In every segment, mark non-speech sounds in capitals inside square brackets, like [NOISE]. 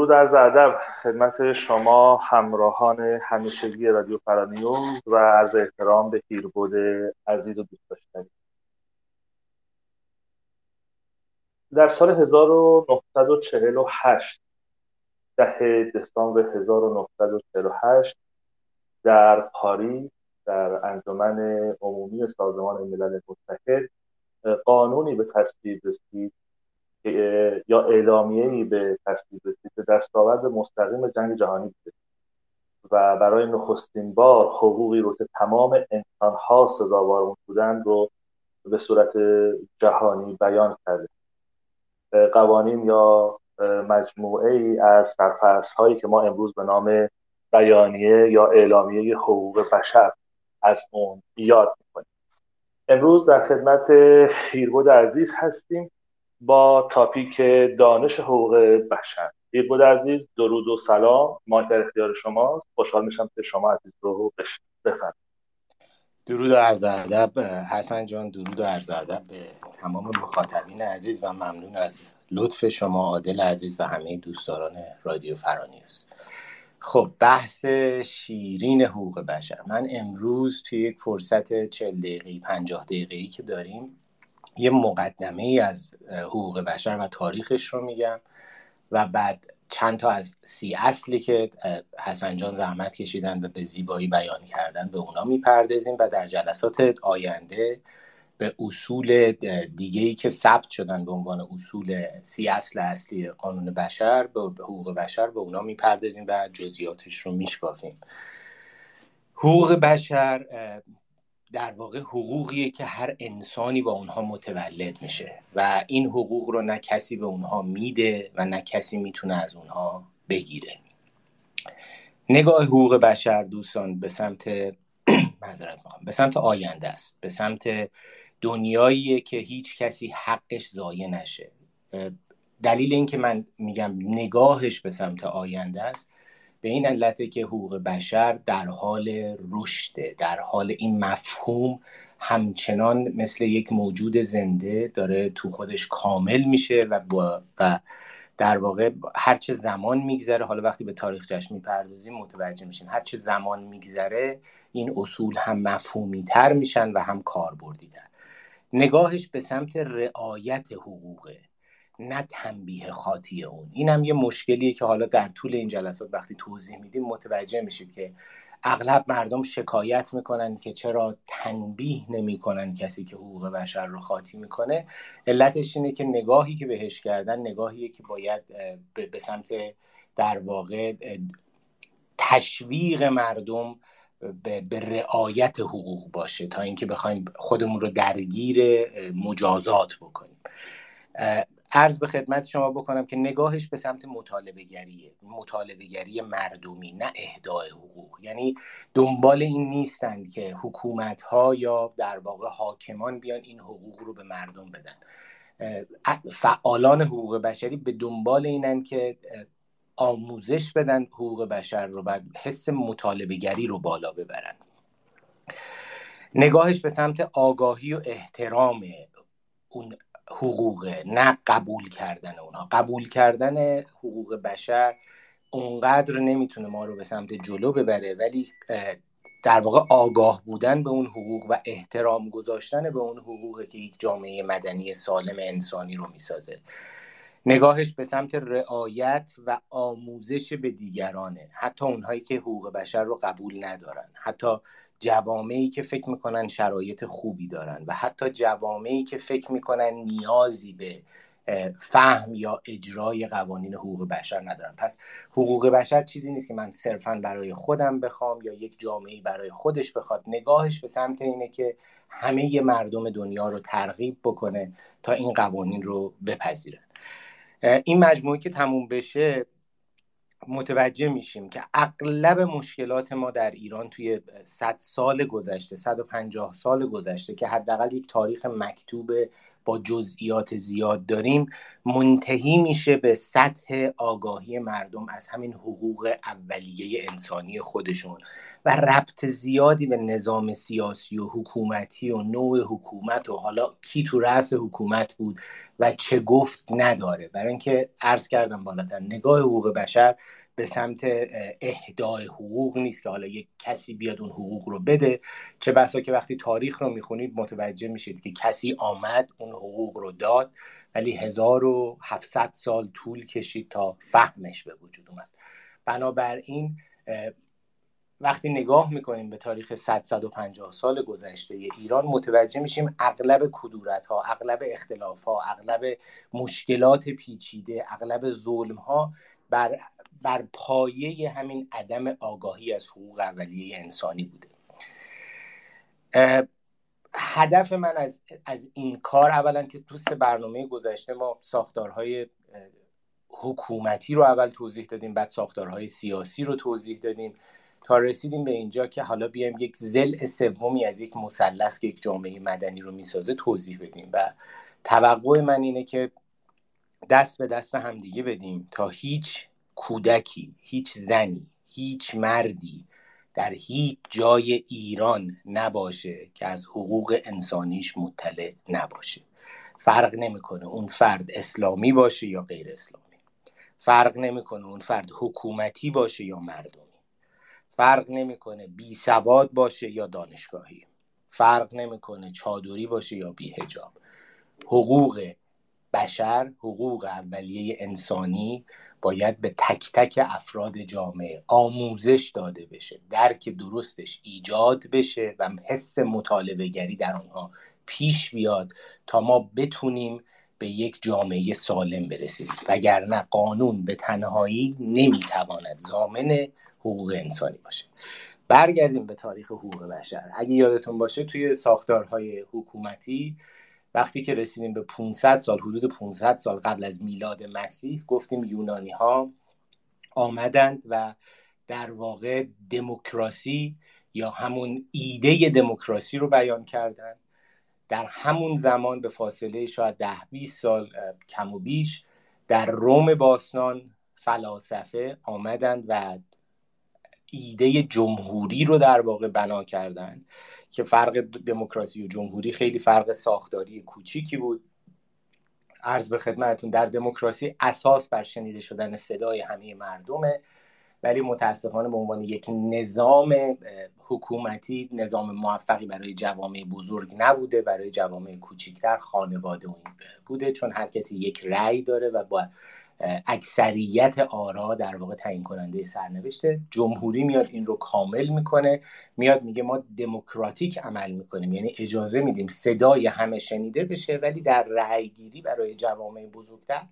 درود از ادب خدمت شما همراهان همیشگی رادیو فرانیوز و از احترام به پیربود عزیز و دوست داشتنی. در سال 1948 ده دسامبر 1948 در پاریس در انجمن عمومی سازمان ملل متحد قانونی به تصویب رسید یا اعلامیه‌ای به تصویب رسید به دستاورد مستقیم جنگ جهانی بوده. و برای نخستین بار حقوقی رو که تمام انسانها سزاوار اون بودن رو به صورت جهانی بیان کرده. قوانین یا مجموعه ای از سرفصل هایی که ما امروز به نام بیانیه یا اعلامیه حقوق بشر از اون یاد می‌کنیم. امروز در خدمت هیربود عزیز هستیم. با تاپیک دانش حقوق بشر. هیربود عزیز درود و سلام. ما در اختیار شماست. خوشحال میشم که شما عزیز رو بفرمایید. درود و عرض ادب. حسن جان درود و عرض ادب به تمام مخاطبین عزیز و ممنون از لطف شما عادل عزیز و همه دوستداران رادیو فرانیوس خب بحث شیرین حقوق بشر. من امروز توی یک فرصت چل دقیقی پنجاه دقیقی که داریم یه مقدمه ای از حقوق بشر و تاریخش رو میگم و بعد چند تا از سی اصلی که حسن جان زحمت کشیدن و به زیبایی بیان کردن به اونا می‌پردازیم و در جلسات آینده به اصول دیگه ای که ثبت شدن به عنوان اصول سی اصل اصلی قانون بشر به حقوق بشر به اونا می‌پردازیم و جزئیاتش رو میشکافیم. حقوق بشر در واقع حقوقیه که هر انسانی با اونها متولد میشه و این حقوق رو نه کسی به اونها میده و نه کسی می‌تونه از اونها بگیره. نگاه حقوق بشر دوستان به سمت [CLEARS THROAT] معذرت می‌خوام. به سمت آینده است. به سمت دنیاییه که هیچ کسی حقش ضایع نشه. دلیل اینکه من میگم نگاهش به سمت آینده است به این علته که حقوق بشر در حال رشده در حال این مفهوم همچنان مثل یک موجود زنده داره تو خودش کامل میشه و, و در واقع هرچه زمان میگذره حالا وقتی به تاریخ جشن می‌پردازیم متوجه میشین هرچه زمان میگذره این اصول هم مفهومی تر میشن و هم کاربردی تر نگاهش به سمت رعایت حقوقه. نه تنبیه خاطی اون. این هم یه مشکلیه که حالا در طول این جلسات وقتی توضیح میدیم متوجه میشید که اغلب مردم شکایت می‌کنن که چرا تنبیه نمی‌کنن کسی که حقوق بشر رو خاطی می‌کنه. علتش اینه که نگاهی که بهش کردن نگاهیه که باید به سمت در واقع تشویق مردم به, رعایت حقوق باشه تا اینکه بخوایم خودمون رو درگیر مجازات بکنیم. عرض به خدمت شما بکنم که نگاهش به سمت مطالبه گریه مطالبه گری مردمی نه اهدای حقوق. یعنی دنبال این نیستند که حکومت ها یا در واقع حاکمان بیان این حقوق رو به مردم بدن. فعالان حقوق بشری به دنبال اینند که آموزش بدن حقوق بشر رو و حس مطالبه گری رو بالا ببرن. نگاهش به سمت آگاهی و احترام اون حقوق نه قبول کردن اونها. قبول کردن حقوق بشر اونقدر نمی‌تونه ما رو به سمت جلو ببره ولی در واقع آگاه بودن به اون حقوق و احترام گذاشتن به اون حقوق که یک جامعه مدنی سالم انسانی رو می‌سازه. نگاهش به سمت رعایت و آموزش به دیگرانه. حتی اونهایی که حقوق بشر رو قبول ندارن. حتی جوامعی که فکر می‌کنن شرایط خوبی دارن و حتی جوامعی که فکر می‌کنن نیازی به فهم یا اجرای قوانین حقوق بشر ندارن. پس حقوق بشر چیزی نیست که من صرفا برای خودم بخوام یا یک جامعه برای خودش بخواد. نگاهش به سمت اینه که همه مردم دنیا رو ترغیب بکنه تا این قوانین رو بپذیرن این مجموعه که تموم بشه متوجه میشیم که اغلب مشکلات ما در ایران توی 100 سال گذشته 150 سال گذشته که حداقل یک تاریخ مکتوب با جزئیات زیاد داریم منتهی میشه به سطح آگاهی مردم از همین حقوق اولیه انسانی خودشون. و ربط زیادی به نظام سیاسی و حکومتی و نوع حکومت و حالا کی تو رأس حکومت بود و چه گفت نداره. برای اینکه عرض کردم بالاتر نگاه حقوق بشر به سمت اهدای حقوق نیست که حالا یک کسی بیاد اون حقوق رو بده. چه بسا که وقتی تاریخ رو می‌خونید متوجه میشید که کسی آمد اون حقوق رو داد ولی 1700 سال طول کشید تا فهمش به وجود اومد. بنابراین وقتی نگاه می‌کنیم به تاریخ 100 150 سال گذشته ایران متوجه میشیم اغلب کدورت ها اغلب اختلاف ها اغلب مشکلات پیچیده اغلب ظلم ها بر, بر پایه همین عدم آگاهی از حقوق اولیه انسانی بوده. هدف من از, از این کار اولا که تو سه برنامه گذشته ما ساختارهای حکومتی رو اول توضیح دادیم بعد ساختارهای سیاسی رو توضیح دادیم. تا رسیدیم به اینجا که حالا بیایم یک زل سومی از یک مثلث که یک جامعه مدنی رو می‌سازه توضیح بدیم. و توقع من اینه که دست به دست همدیگه بدیم تا هیچ کودکی هیچ زنی هیچ مردی در هیچ جای ایران نباشه که از حقوق انسانیش مطلع نباشه. فرق نمی‌کنه اون فرد اسلامی باشه یا غیر اسلامی. فرق نمی‌کنه اون فرد حکومتی باشه یا مردمی فرق نمی‌کنه بی سواد باشه یا دانشگاهی. فرق نمی‌کنه چادری باشه یا بی هجاب حقوق بشر حقوق اولیه انسانی باید به تک تک افراد جامعه آموزش داده بشه. درک درستش ایجاد بشه و حس مطالبه گری در آنها پیش بیاد تا ما بتونیم به یک جامعه سالم برسیم. وگرنه قانون به تنهایی نمی‌تواند زامن حقوق انسانی باشه. برگردیم به تاریخ حقوق بشر. اگه یادتون باشه توی ساختارهای حکومتی وقتی که رسیدیم به 500 سال حدود 500 سال قبل از میلاد مسیح گفتیم یونانی ها آمدند و در واقع دموکراسی یا همون ایده دموکراسی رو بیان کردند در همون زمان به فاصله شاید ده 20 سال کم و بیش در روم باستان فلاسفه آمدند و ایده جمهوری رو در واقع بنا کردن که فرق دموکراسی و جمهوری خیلی فرق ساختاری کوچیکی بود. عرض به خدمتتون در دموکراسی اساس بر شنیده شدن صدای همه مردمه ولی متاسفانه به عنوان یک نظام حکومتی نظام موفقی برای جوامع بزرگ نبوده برای جوامع کوچکتر خانواده و بوده چون هر کسی یک رأی داره و با اکثریت آرا در واقع تعیین کننده سرنوشته جمهوری میاد این رو کامل می‌کنه. میاد میگه ما دموکراتیک عمل می‌کنیم. یعنی اجازه میدیم صدای همه شنیده بشه ولی در رأی گیری برای جوامع بزرگتر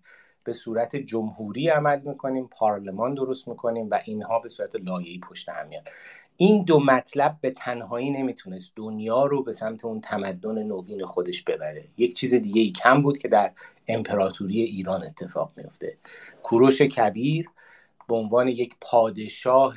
به صورت جمهوری عمل می‌کنیم پارلمان درست می‌کنیم و اینها به صورت لایه‌ای پشت هم میاد. این دو مطلب به تنهایی نمی‌تونست دنیا رو به سمت اون تمدن نوین خودش ببره. یک چیز دیگه ای کم بود که در امپراتوری ایران اتفاق میفته کوروش کبیر به عنوان یک پادشاه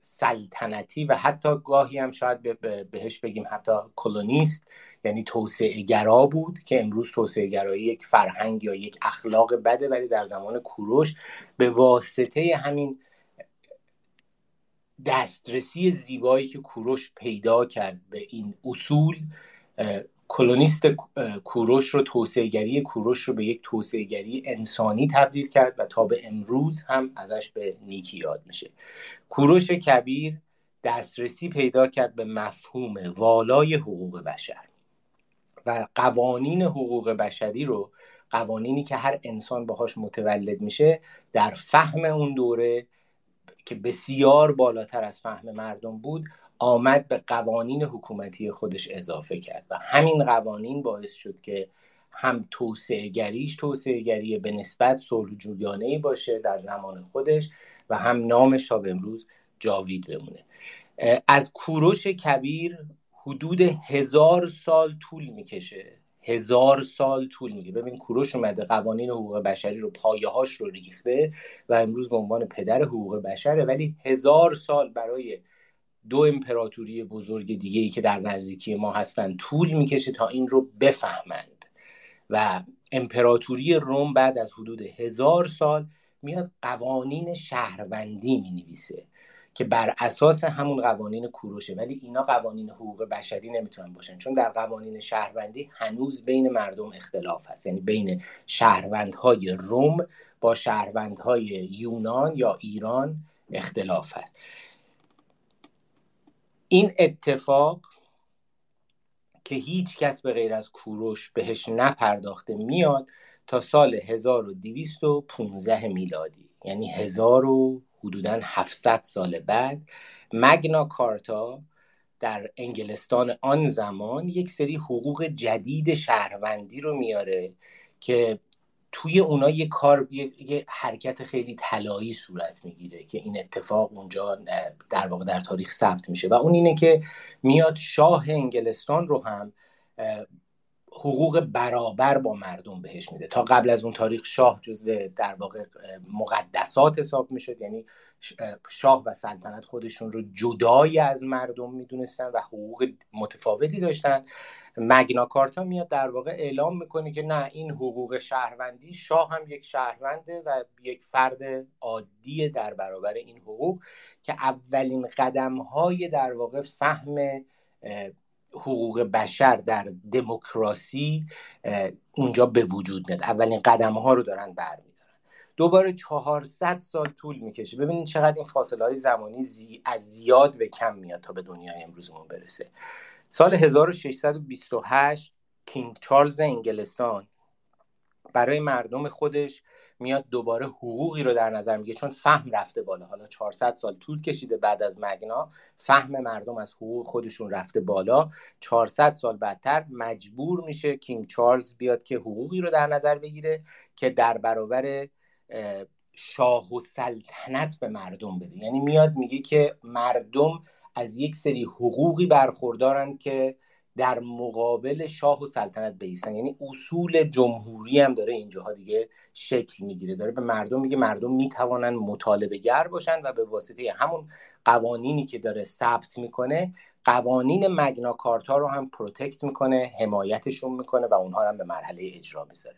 سلطنتی و حتی گاهی هم شاید بهش بگیم حتی کلونیست یعنی توسعه گرا بود که امروز توسعه گرایی یک فرهنگ یا یک اخلاق بده ولی در زمان کوروش به واسطه همین دسترسی زیبایی که کوروش پیدا کرد به این اصول کلونیست کوروش رو توسعهگری کوروش رو به یک توسعهگری انسانی تبدیل کرد و تا به امروز هم ازش به نیکی یاد میشه. کوروش کبیر دسترسی پیدا کرد به مفهوم والای حقوق بشر و قوانین حقوق بشری رو قوانینی که هر انسان باهاش متولد میشه در فهم اون دوره که بسیار بالاتر از فهم مردم بود آمد به قوانین حکومتی خودش اضافه کرد و همین قوانین باعث شد که هم توسعه گریش توسعه گری به نسبت صلح جویانه باشه در زمان خودش و هم نامش تا به امروز جاوید بمونه. از کوروش کبیر حدود هزار سال طول می‌کشه هزار سال طول میگه ببین کوروش اومده قوانین حقوق بشری رو پایه هاش رو ریخته و امروز به عنوان پدر حقوق بشره. ولی هزار سال برای دو امپراتوری بزرگ دیگه ای که در نزدیکی ما هستن طول می‌کشه تا این رو بفهمند. و امپراتوری روم بعد از حدود هزار سال میاد قوانین شهروندی می نویسه که بر اساس همون قوانین کوروشه. ولی اینا قوانین حقوق بشری نمی‌تونن باشن. چون در قوانین شهروندی هنوز بین مردم اختلاف هست. یعنی بین شهروندهای روم با شهروندهای یونان یا ایران اختلاف هست. این اتفاق که هیچ کس به غیر از کوروش بهش نپرداخته میاد تا سال 1215 میلادی. یعنی 1000 و حدودا 700 سال بعد مگنا کارتا در انگلستان آن زمان یک سری حقوق جدید شهروندی رو میاره که توی اونا یه کار یه, حرکت خیلی طلایی صورت می‌گیره که این اتفاق اونجا در واقع در تاریخ ثبت میشه. و اون اینه که میاد شاه انگلستان رو هم حقوق برابر با مردم بهش میده. تا قبل از اون تاریخ شاه جزو در واقع مقدسات حساب می‌شد. یعنی شاه و سلطنت خودشون رو جدای از مردم می‌دونستن و حقوق متفاوتی داشتن. مگنا کارتا میاد در واقع اعلام می‌کنه که نه این حقوق شهروندی شاه هم یک شهرونده و یک فرد عادی در برابر این حقوق که اولین قدم های در واقع فهم حقوق بشر در دموکراسی اونجا به وجود میاد. اولین قدم ها رو دارن برمیدارن. دوباره 400 سال طول می‌کشه. ببینید چقدر این فاصله های زمانی زی... از زیاد به کم میاد تا به دنیای امروزمون برسه. سال 1628 کینگ چارلز انگلستان برای مردم خودش میاد دوباره حقوقی رو در نظر میگه چون فهم رفته بالا. حالا 400 سال طول کشیده بعد از مگنا. فهم مردم از حقوق خودشون رفته بالا. 400 سال بعدتر مجبور میشه کینگ چارلز بیاد که حقوقی رو در نظر بگیره که در برابر شاه و سلطنت به مردم بده. یعنی میاد میگه که مردم از یک سری حقوقی برخوردارند که در مقابل شاه و سلطنت بایستن. یعنی اصول جمهوری هم داره اینجاها دیگه شکل می‌گیره. داره به مردم میگه مردم می‌توانن مطالبه گر باشن و به واسطه همون قوانینی که داره ثبت می‌کنه قوانین مگنا کارتا رو هم protect می‌کنه حمایتشون می‌کنه و اونها رو هم به مرحله اجرا می‌ذاره.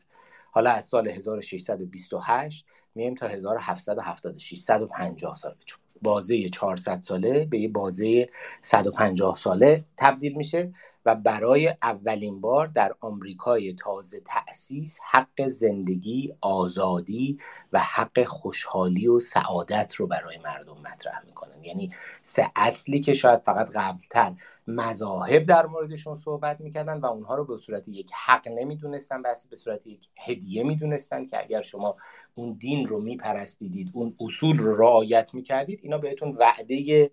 حالا از سال 1628 میایم تا 1776 150 سال. بازه 400 ساله به یه بازه 150 ساله تبدیل میشه و برای اولین بار در آمریکای تازه تأسیس حق زندگی، آزادی و حق خوشحالی و سعادت رو برای مردم مطرح می‌کنن. یعنی سه اصلی که شاید فقط قبلتر مذاهب در موردشون صحبت می‌کردن و اونها رو به صورت یک حق نمی‌دونستن بس به صورت یک هدیه می‌دونستن که اگر شما اون دین رو میپرستیدید اون اصول رو رعایت می‌کردید اینا بهتون وعده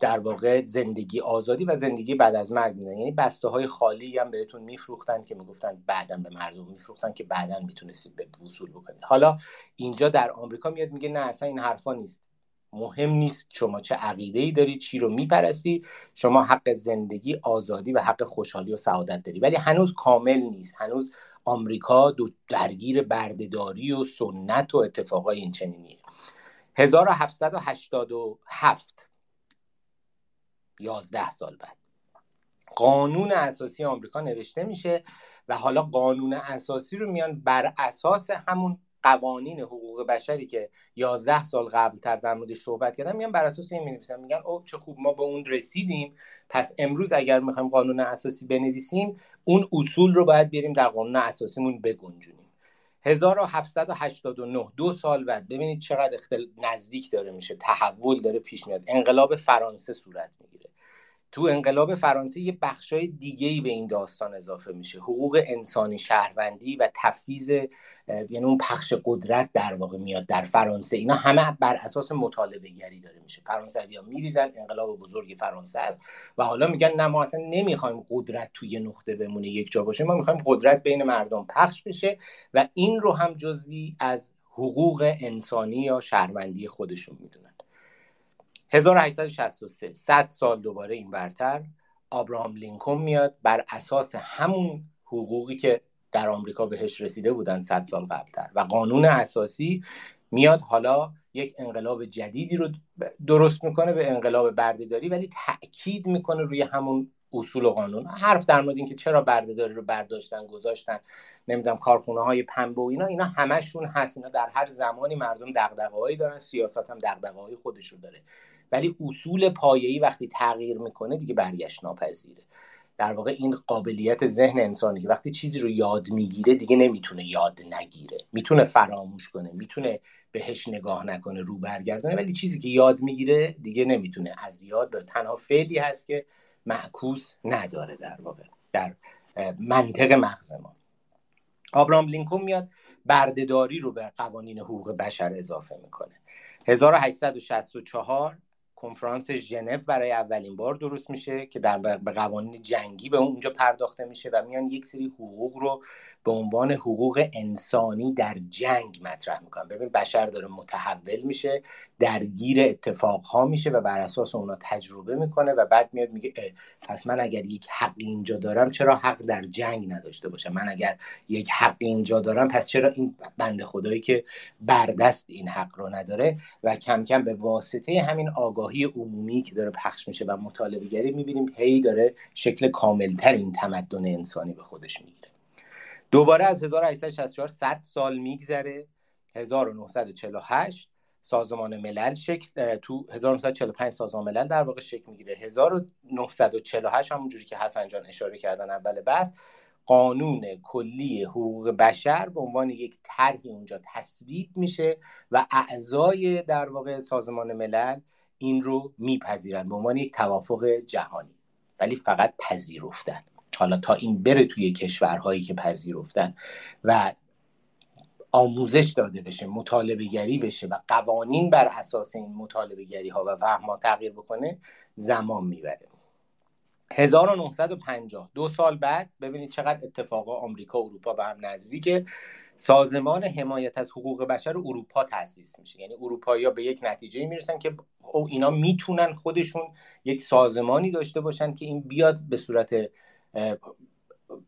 در واقع زندگی آزادی و زندگی بعد از مرگ میدن. یعنی بسته های خالی هم بهتون میفروختن که می‌گفتن بعدا به مردم میفروختن که بعدا می‌تونستید به وصول بکنید. حالا اینجا در آمریکا میاد میگه نه اصلا این حرفا نیست. مهم نیست شما چه عقیده ای دارید چی رو میپرستی شما حق زندگی آزادی و حق خوشحالی و سعادت داری. ولی هنوز کامل نیست. هنوز آمریکا دو درگیر بردهداری و سنت و اتفاقای این چنینیه. 1787 11 سال بعد. قانون اساسی آمریکا نوشته میشه و حالا قانون اساسی رو میان بر اساس همون قوانین حقوق بشری که 11 سال قبل تر در موردش صحبت کردن میان بر اساس این می‌نویسن. میگن او چه خوب ما به اون رسیدیم. پس امروز اگر می‌خوایم قانون اساسی بنویسیم اون اصول رو باید بریم در قانون اساسیمون بگنجونیم. 1789 دو سال بعد ببینید چقدر اختل... نزدیک داره میشه تحول داره پیش میاد انقلاب فرانسه صورت می‌گیره. تو انقلاب فرانسه یه بخشای دیگه ای به این داستان اضافه میشه. حقوق انسانی شهروندی و تفویض یعنی اون پخش قدرت در واقع میاد در فرانسه. اینا همه بر اساس مطالبه گری داره میشه. فرانسه ها میریزن انقلاب بزرگ فرانسه است. و حالا میگن نه ما اصلا نمی‌خوایم قدرت توی نقطه بمونه یک جا باشه. ما می‌خوایم قدرت بین مردم پخش بشه و این رو هم جزوی از حقوق انسانی یا شهروندی خودشون می‌دونن. 1863 100 سال دوباره این برتر. آبراهام لینکن میاد. بر اساس همون حقوقی که در آمریکا بهش رسیده بودن 100 سال قبلتر. و قانون اساسی میاد. حالا یک انقلاب جدیدی رو درست می‌کنه. به انقلاب بردهداری. ولی تاکید می‌کنه روی همون اصول و قانون. حرف در مورد اینکه چرا بردهداری رو برداشتن گذاشتن نمی‌دونم کارخونه های پنبه و اینا. اینا همشون هست. اینا در هر زمانی مردم دغدغه‌هایی دارن. سیاست هم دغدغه‌های خودش رو داره. ولی اصول پایه‌ای وقتی تغییر می‌کنه دیگه برگشت ناپذیره. در واقع این قابلیت ذهن انسانی که وقتی چیزی رو یاد می‌گیره دیگه نمی‌تونه یاد نگیره. می‌تونه فراموش کنه می‌تونه بهش نگاه نکنه رو برگردونه ولی چیزی که یاد می‌گیره دیگه نمی‌تونه. از یاد به تنها فعلی هست که معکوس نداره در واقع در منطق مغز ما. آبرام لینکن میاد بردهداری رو به قوانین حقوق بشر اضافه می‌کنه. 1864 کنفرانس ژنو برای اولین بار درست میشه که در به قوانین جنگی به اونجا پرداخته میشه و میان یک سری حقوق رو به عنوان حقوق انسانی در جنگ مطرح می‌کنن. ببین بشر داره متحول میشه درگیر اتفاقها میشه و بر اساس اونا تجربه می‌کنه و بعد میاد میگه پس من اگر یک حقی اینجا دارم چرا حق در جنگ نداشته باشم؟ من اگر یک حقی اینجا دارم پس چرا این بنده خدایی که بردست این حق رو نداره؟ و کم کم به واسطه همین آگاهی عمومی که داره پخش میشه و مطالبه گری می‌بینیم هی داره شکل کاملتر این تمدن انسانی به خودش می‌گیره. دوباره از 1864 100 سال میگذره. 1948 سازمان ملل شکل تو 1945 سازمان ملل در واقع شکل می‌گیره. 1948 همونجوری که حسن جان اشاره کردن اول بحث قانون کلی حقوق بشر به عنوان یک طرحی اونجا تصویب میشه و اعضای در واقع سازمان ملل این رو میپذیرن. به عنوان یک توافق جهانی. ولی فقط پذیرفتن. حالا تا این بره توی کشورهایی که پذیرفتن و آموزش داده بشه مطالبه گری بشه و قوانین بر اساس این مطالبه گری ها و فهم ها تغییر بکنه زمان می‌بره. 1950 دو سال بعد ببینید چقدر اتفاقا آمریکا و اروپا به هم نزدیکه. سازمان حمایت از حقوق بشر اروپا تاسیس میشه. یعنی اروپایی به یک نتیجه می‌رسن که او اینا می‌تونن خودشون یک سازمانی داشته باشن که این بیاد به صورت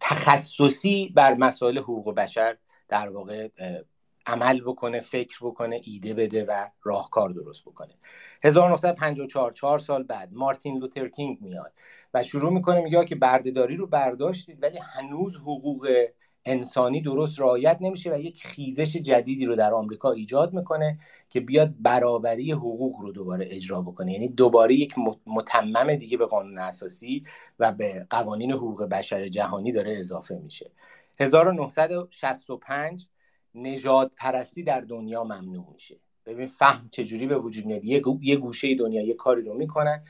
تخصصی بر مسائل حقوق بشر در واقع عمل بکنه فکر بکنه ایده بده و راهکار درست بکنه. 1954 چهار سال بعد مارتین لوتر کینگ میاد و شروع می‌کنه میگه که بردهداری رو برداشتید ولی هنوز حقوق انسانی درست رعایت نمیشه و یک خیزش جدیدی رو در آمریکا ایجاد می‌کنه که بیاد برابری حقوق رو دوباره اجرا بکنه. یعنی دوباره یک متمم دیگه به قانون اساسی و به قوانین حقوق بشر جهانی داره اضافه میشه. 1965 نجات پرستی در دنیا ممنوع میشه. ببین فهم چجوری به وجود میاد؟ یه گوشه دنیا یه کاری رو می‌کنن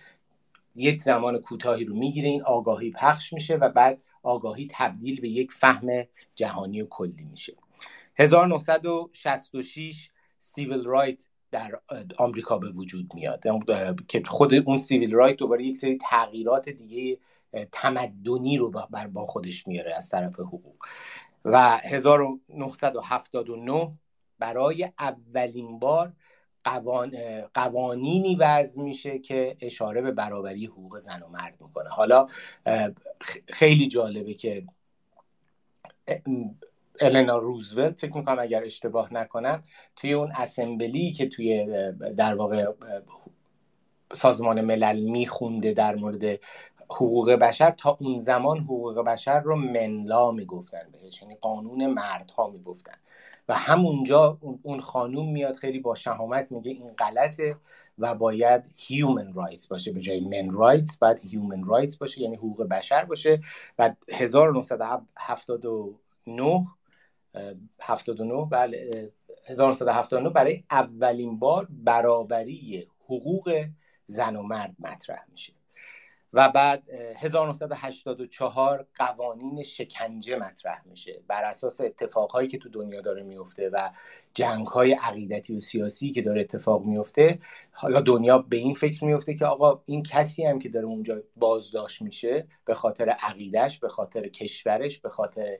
یک زمان کوتاهی رو می‌گیره این آگاهی پخش میشه و بعد آگاهی تبدیل به یک فهم جهانی و کلی میشه. 1966 civil right در آمریکا به وجود میاد. که خود اون civil right دوباره یک سری تغییرات دیگه تمدنی رو با خودش میاره از طرف حقوق. و 1979 برای اولین بار قوان... قوانینی وضع میشه که اشاره به برابری حقوق زن و مرد می‌کنه. حالا خیلی جالبه که النا روزولت فکر می‌کنم اگر اشتباه نکنم توی اون اسمبلی که توی در واقع سازمان ملل میخونده در مورد حقوق بشر تا اون زمان حقوق بشر رو منلا می‌گفتن بهش یعنی قانون مردها می‌گفتن. و همونجا اون خانوم میاد خیلی با شهامت میگه این غلطه و باید human rights باشه به جای men rights باید human rights باشه یعنی حقوق بشر باشه. و 1979 79 بله 1979 برای اولین بار برابری حقوق زن و مرد مطرح میشه. و بعد 1984 قوانین شکنجه مطرح میشه. بر اساس اتفاقهایی که تو دنیا داره میفته و جنگهای عقیدتی و سیاسی که داره اتفاق میفته حالا دنیا به این فکر میفته که آقا این کسی هم که داره اونجا بازداشت میشه به خاطر عقیدش به خاطر کشورش به خاطر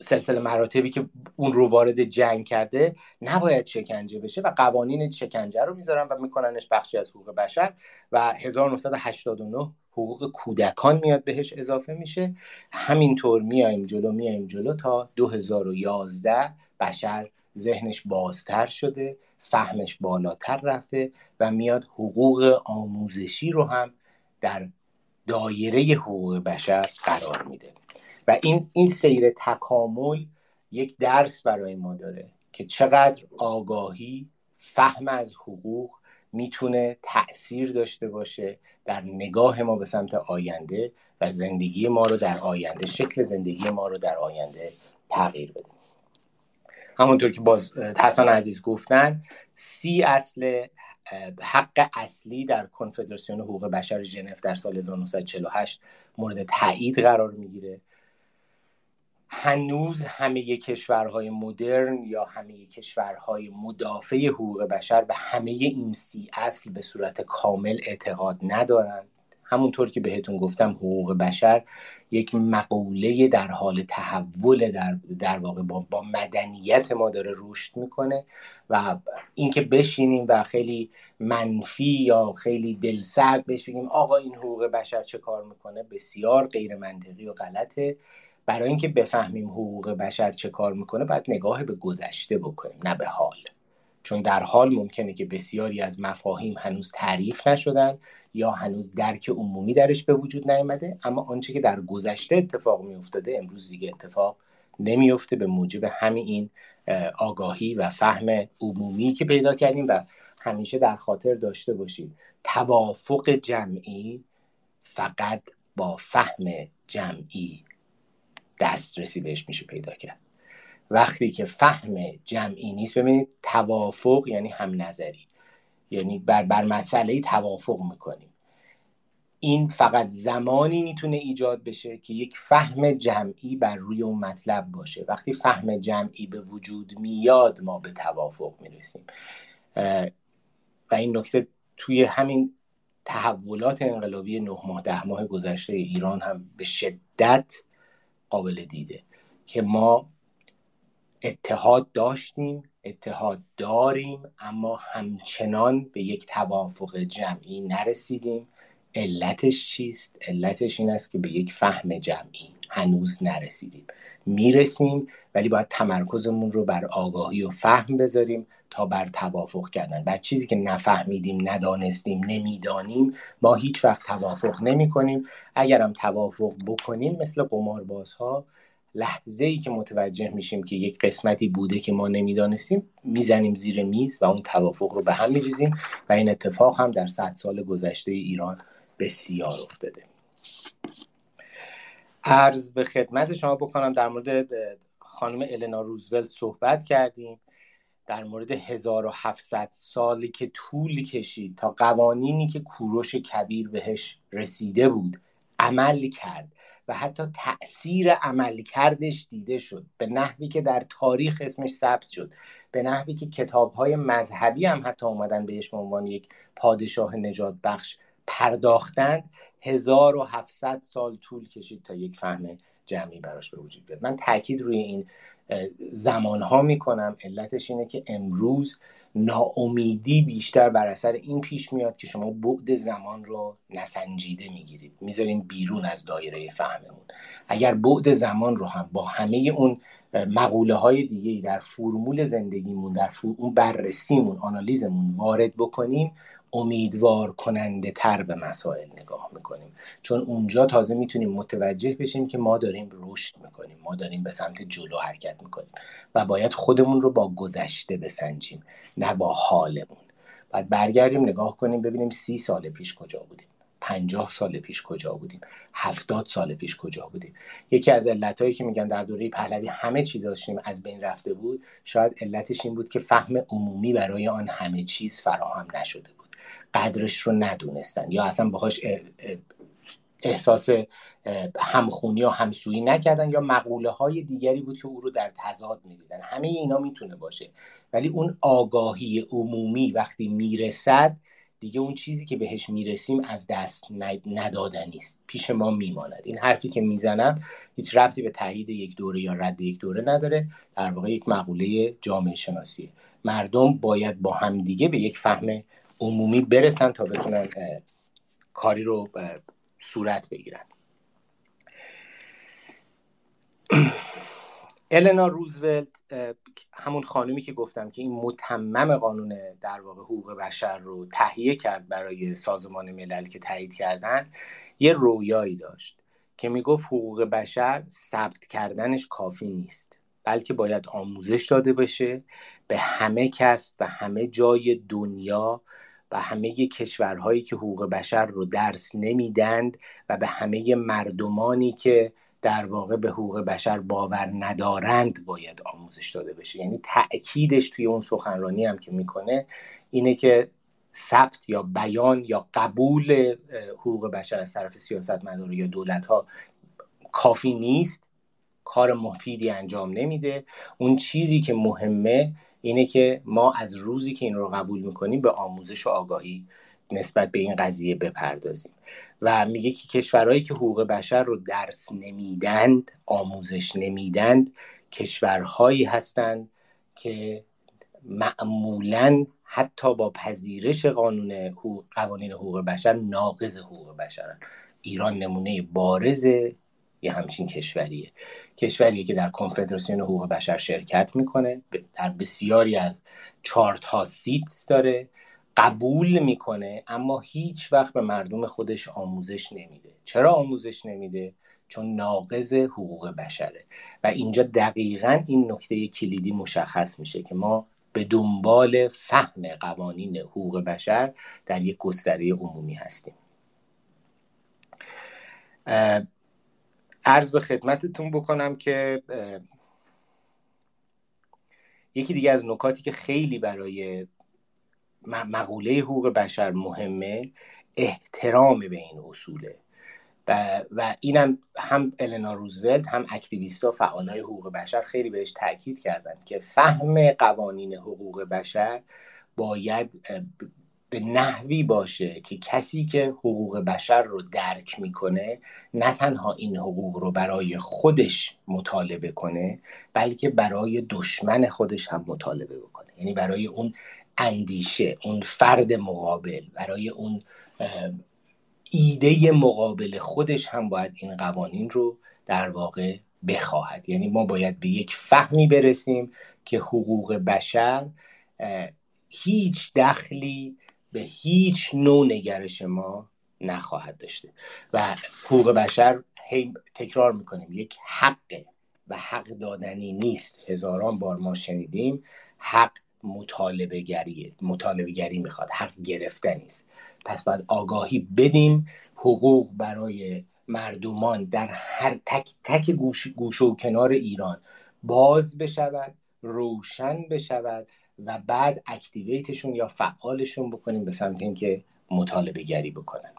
سلسله مراتبی که اون رو وارد جنگ کرده نباید شکنجه بشه و قوانین شکنجه رو می‌ذارن و میکننش بخشی از حقوق بشر و 1989 حقوق کودکان میاد بهش اضافه میشه. همینطور میایم جلو میایم جلو تا 2011 بشر ذهنش بازتر شده فهمش بالاتر رفته و میاد حقوق آموزشی رو هم در دایره حقوق بشر قرار میده. و این این سیر تکامل یک درس برای ما داره که چقدر آگاهی فهم از حقوق می‌تونه تاثیر داشته باشه در نگاه ما به سمت آینده و زندگی ما رو در آینده شکل زندگی ما رو در آینده تغییر بده. همونطور که باز حسن عزیز گفتن سی اصل حق اصلی در کنفدراسیون حقوق بشر ژنو در سال 1948 مورد تایید قرار می‌گیره. هنوز همه کشورهای مدرن یا همه کشورهای مدافع حقوق بشر به همه این سی اصل به صورت کامل اعتقاد ندارند. همونطور که بهتون گفتم حقوق بشر یک مقوله در حال تحول در, در واقع با, با مدنیت ما داره رشد می‌کنه و اینکه بشینیم و خیلی منفی یا خیلی دلسرد بهش بگیم آقا این حقوق بشر چه کار می‌کنه بسیار غیر منطقی و غلطه. برای اینکه بفهمیم حقوق بشر چه کار می‌کنه باید نگاه به گذشته بکنیم نه به حال. چون در حال ممکنه که بسیاری از مفاهیم هنوز تعریف نشدن یا هنوز درک عمومی درش به وجود نیامده اما آنچه که در گذشته اتفاق میافتاده امروز دیگه اتفاق نمیفته به موجب همین این آگاهی و فهم عمومی که پیدا کردیم و همیشه در خاطر داشته باشید توافق جمعی فقط با فهم جمعی دسترسی بهش میشه پیدا کرد. وقتی که فهم جمعی نیست ببینید توافق یعنی هم نظری. یعنی بر, بر مسئله توافق می‌کنیم. این فقط زمانی می‌تونه ایجاد بشه که یک فهم جمعی بر روی اون مطلب باشه. وقتی فهم جمعی به وجود میاد ما به توافق می‌رسیم. و این نکته توی همین تحولات انقلابی نه ماه ده ماه گذشته ایران هم به شدت قابل دیده که ما اتحاد داشتیم اتحاد داریم اما همچنان به یک توافق جمعی نرسیدیم علتش چیست؟ علتش این است که به یک فهم جمعی هنوز نرسیدیم. می‌رسیم ولی باید تمرکزمون رو بر آگاهی و فهم بذاریم تا بر توافق کردن. بر چیزی که نفهمیدیم ندانستیم نمی‌دانیم ما هیچ وقت توافق نمی کنیم اگرم توافق بکنیم مثل قماربازها لحظه ای که متوجه میشیم که یک قسمتی بوده که ما نمی‌دانستیم می‌زنیم زیر میز و اون توافق رو به هم میریزیم و این اتفاق هم در صد سال گذشته ایران بسیار افتاده. عرض به خدمت شما بکنم. در مورد خانم النا روزولت صحبت کردیم. در مورد 1700 سالی که طول کشید تا قوانینی که کوروش کبیر بهش رسیده بود عمل کرد و حتی تاثیر عمل کردش دیده شد. به نحوی که در تاریخ اسمش ثبت شد. به نحوی که کتاب های مذهبی هم حتی اومدن بهش به عنوان یک پادشاه نجات بخش پرداختند 1700 سال طول کشید تا یک فهم جمعی براش به وجود بیاد. من تاکید روی این زمان ها می‌کنم. علتش اینه که امروز ناامیدی بیشتر بر اثر این پیش میاد که شما بعد زمان رو نسنجیده می‌گیرید. می‌ذارین بیرون از دایره فهممون. اگر بعد زمان رو هم با همه اون مقوله های دیگه در فرمول زندگیمون در اون بررسیمون آنالیزمون وارد بکنیم امیدوار کننده تر به مسائل نگاه می‌کنیم. چون اونجا تازه می‌تونیم متوجه بشیم که ما داریم رشد می‌کنیم. ما داریم به سمت جلو حرکت می‌کنیم و باید خودمون رو با گذشته بسنجیم نه با حالمون. بعد برگردیم نگاه کنیم ببینیم سی سال پیش کجا بودیم پنجاه سال پیش کجا بودیم هفتاد سال پیش کجا بودیم. یکی از علتهایی که میگن در دوره پهلوی همه چی داشتیم از بین رفته بود شاید علتش این بود که فهم عمومی برای آن همه چیز فراهم نشده بود. قدرش رو ندونستن یا اصلا باهاش احساس همخونی یا همسویی نکردن یا مقوله های دیگری بود که او رو در تضاد می‌دیدن. همه اینا می‌تونه باشه. ولی اون آگاهی عمومی وقتی می‌رسد دیگه اون چیزی که بهش می‌رسیم از دست ندادنی است پیش ما میماند. این حرفی که می‌زنم هیچ ربطی به تایید یک دوره یا رد یک دوره نداره. در واقع یک مقوله جامعه شناسیه مردم باید با همدیگه به یک فهم عمومی برسن تا بتونن کاری رو صورت بگیرن. [CLEARS THROAT] النا روزولت همون خانومی که گفتم که این متمم قانون در واقع حقوق بشر رو تهیه کرد برای سازمان ملل که تایید کردن یه رویایی داشت که می‌گفت حقوق بشر ثبت کردنش کافی نیست بلکه باید آموزش داده بشه به همه کس و همه جای دنیا همه کشورهایی که حقوق بشر رو درس نمیدند و به همه مردمانی که در واقع به حقوق بشر باور ندارند باید آموزش داده بشه. یعنی تأکیدش توی اون سخنرانی هم که می‌کنه اینه که ثبت یا بیان یا قبول حقوق بشر از طرف سیاست مدار یا دولت ها کافی نیست. کار مفیدی انجام نمیده. اون چیزی که مهمه اینه که ما از روزی که این رو قبول می‌کنیم به آموزش و آگاهی نسبت به این قضیه بپردازیم. و میگه که کشورهایی که حقوق بشر رو درس نمیدند آموزش نمیدند کشورهایی هستند که معمولا حتی با پذیرش قانون حقوق، قوانین حقوق بشر ناقض حقوق بشرن. ایران نمونه بارز یه همچین کشوریه. کشوریه که در کنفدراسیون حقوق بشر شرکت می‌کنه. در بسیاری از چارت ها سیت داره. قبول می‌کنه اما هیچ وقت به مردم خودش آموزش نمیده. چرا آموزش نمیده؟ چون ناقض حقوق بشره. و اینجا دقیقا این نکته کلیدی مشخص میشه که ما به دنبال فهم قوانین حقوق بشر در یک گستره عمومی هستیم. عرض به خدمتتون بکنم که یکی دیگه از نکاتی که خیلی برای مقوله حقوق بشر مهمه احترام به این اصوله. و, و اینم هم النا روزولت هم اکتیویست و فعالای حقوق بشر خیلی بهش تاکید کردن که فهم قوانین حقوق بشر باید به نحوی باشه که کسی که حقوق بشر رو درک می‌کنه نه تنها این حقوق رو برای خودش مطالبه کنه بلکه برای دشمن خودش هم مطالبه بکنه. یعنی برای اون اندیشه اون فرد مقابل برای اون ایده مقابل خودش هم باید این قوانین رو در واقع بخواهد. یعنی ما باید به یک فهمی برسیم که حقوق بشر هیچ دخلی به هیچ نوع نگرش ما نخواهد داشته. و حقوق بشر هی تکرار می‌کنیم. یک حقه و حق دادنی نیست. هزاران بار ما شنیدیم حق مطالبه گریه مطالبه گری می‌خواد حق گرفتنی است. پس باید آگاهی بدیم. حقوق برای مردمان در هر تک تک گوش, گوش و کنار ایران باز بشود روشن بشود و بعد اکتیویتشون یا فعالشون بکنیم به سمت اینکه مطالبه گری بکنن.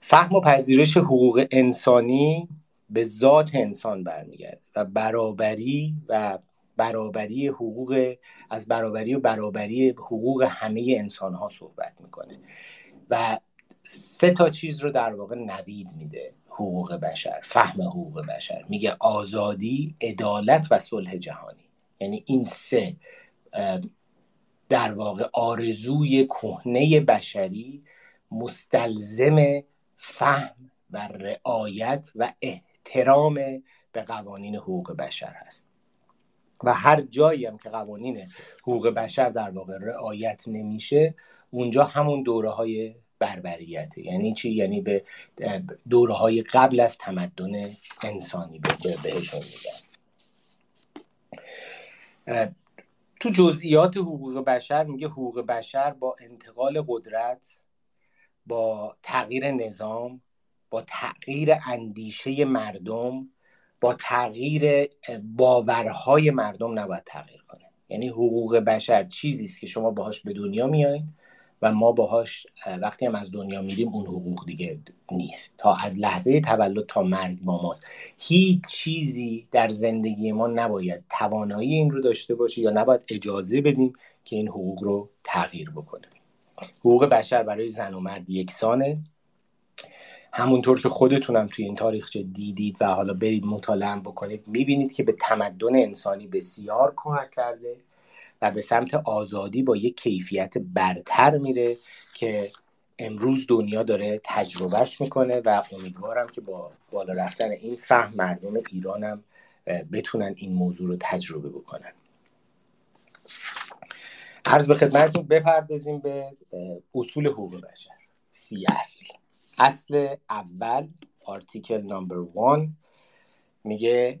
فهم و پذیرش حقوق انسانی به ذات انسان برمیگرده و برابری و برابری حقوق از برابری و برابری حقوق همه انسان ها صحبت می‌کنه. و سه تا چیز رو در واقع نوید میده حقوق بشر فهم حقوق بشر. میگه آزادی عدالت و صلح جهانی. یعنی این سه در واقع آرزوی کهنه بشری مستلزم فهم و رعایت و احترام به قوانین حقوق بشر هست. و هر جایی هم که قوانین حقوق بشر در واقع رعایت نمیشه اونجا همون دوره های بربریته. یعنی چی؟ یعنی به دوره های قبل از تمدن انسانی بهشون میگن. تو جزئیات حقوق بشر میگه حقوق بشر با انتقال قدرت با تغییر نظام با تغییر اندیشه مردم با تغییر باورهای مردم نباید تغییر کنه. یعنی حقوق بشر چیزی است که شما باهاش به دنیا میایید و ما باهاش وقتی هم از دنیا میریم اون حقوق دیگه نیست. تا از لحظه تولد تا مرگ با ماست. هیچ چیزی در زندگی ما نباید توانایی این رو داشته باشه یا نباید اجازه بدیم که این حقوق رو تغییر بکنه. حقوق بشر برای زن و مرد یکسانه. همونطور که خودتونم توی این تاریخچه دیدید و حالا برید مطالعه بکنید می‌بینید که به تمدن انسانی بسیار کمک کرده. و به سمت آزادی با یک کیفیت برتر میره که امروز دنیا داره تجربهش می‌کنه و امیدوارم که با بالا رفتن این فهم مردم ایرانم بتونن این موضوع رو تجربه بکنن. عرض به خدمتتون بپردازیم به اصول حقوق بشر. سی اصل. اصل اول آرتیکل نمبر وان میگه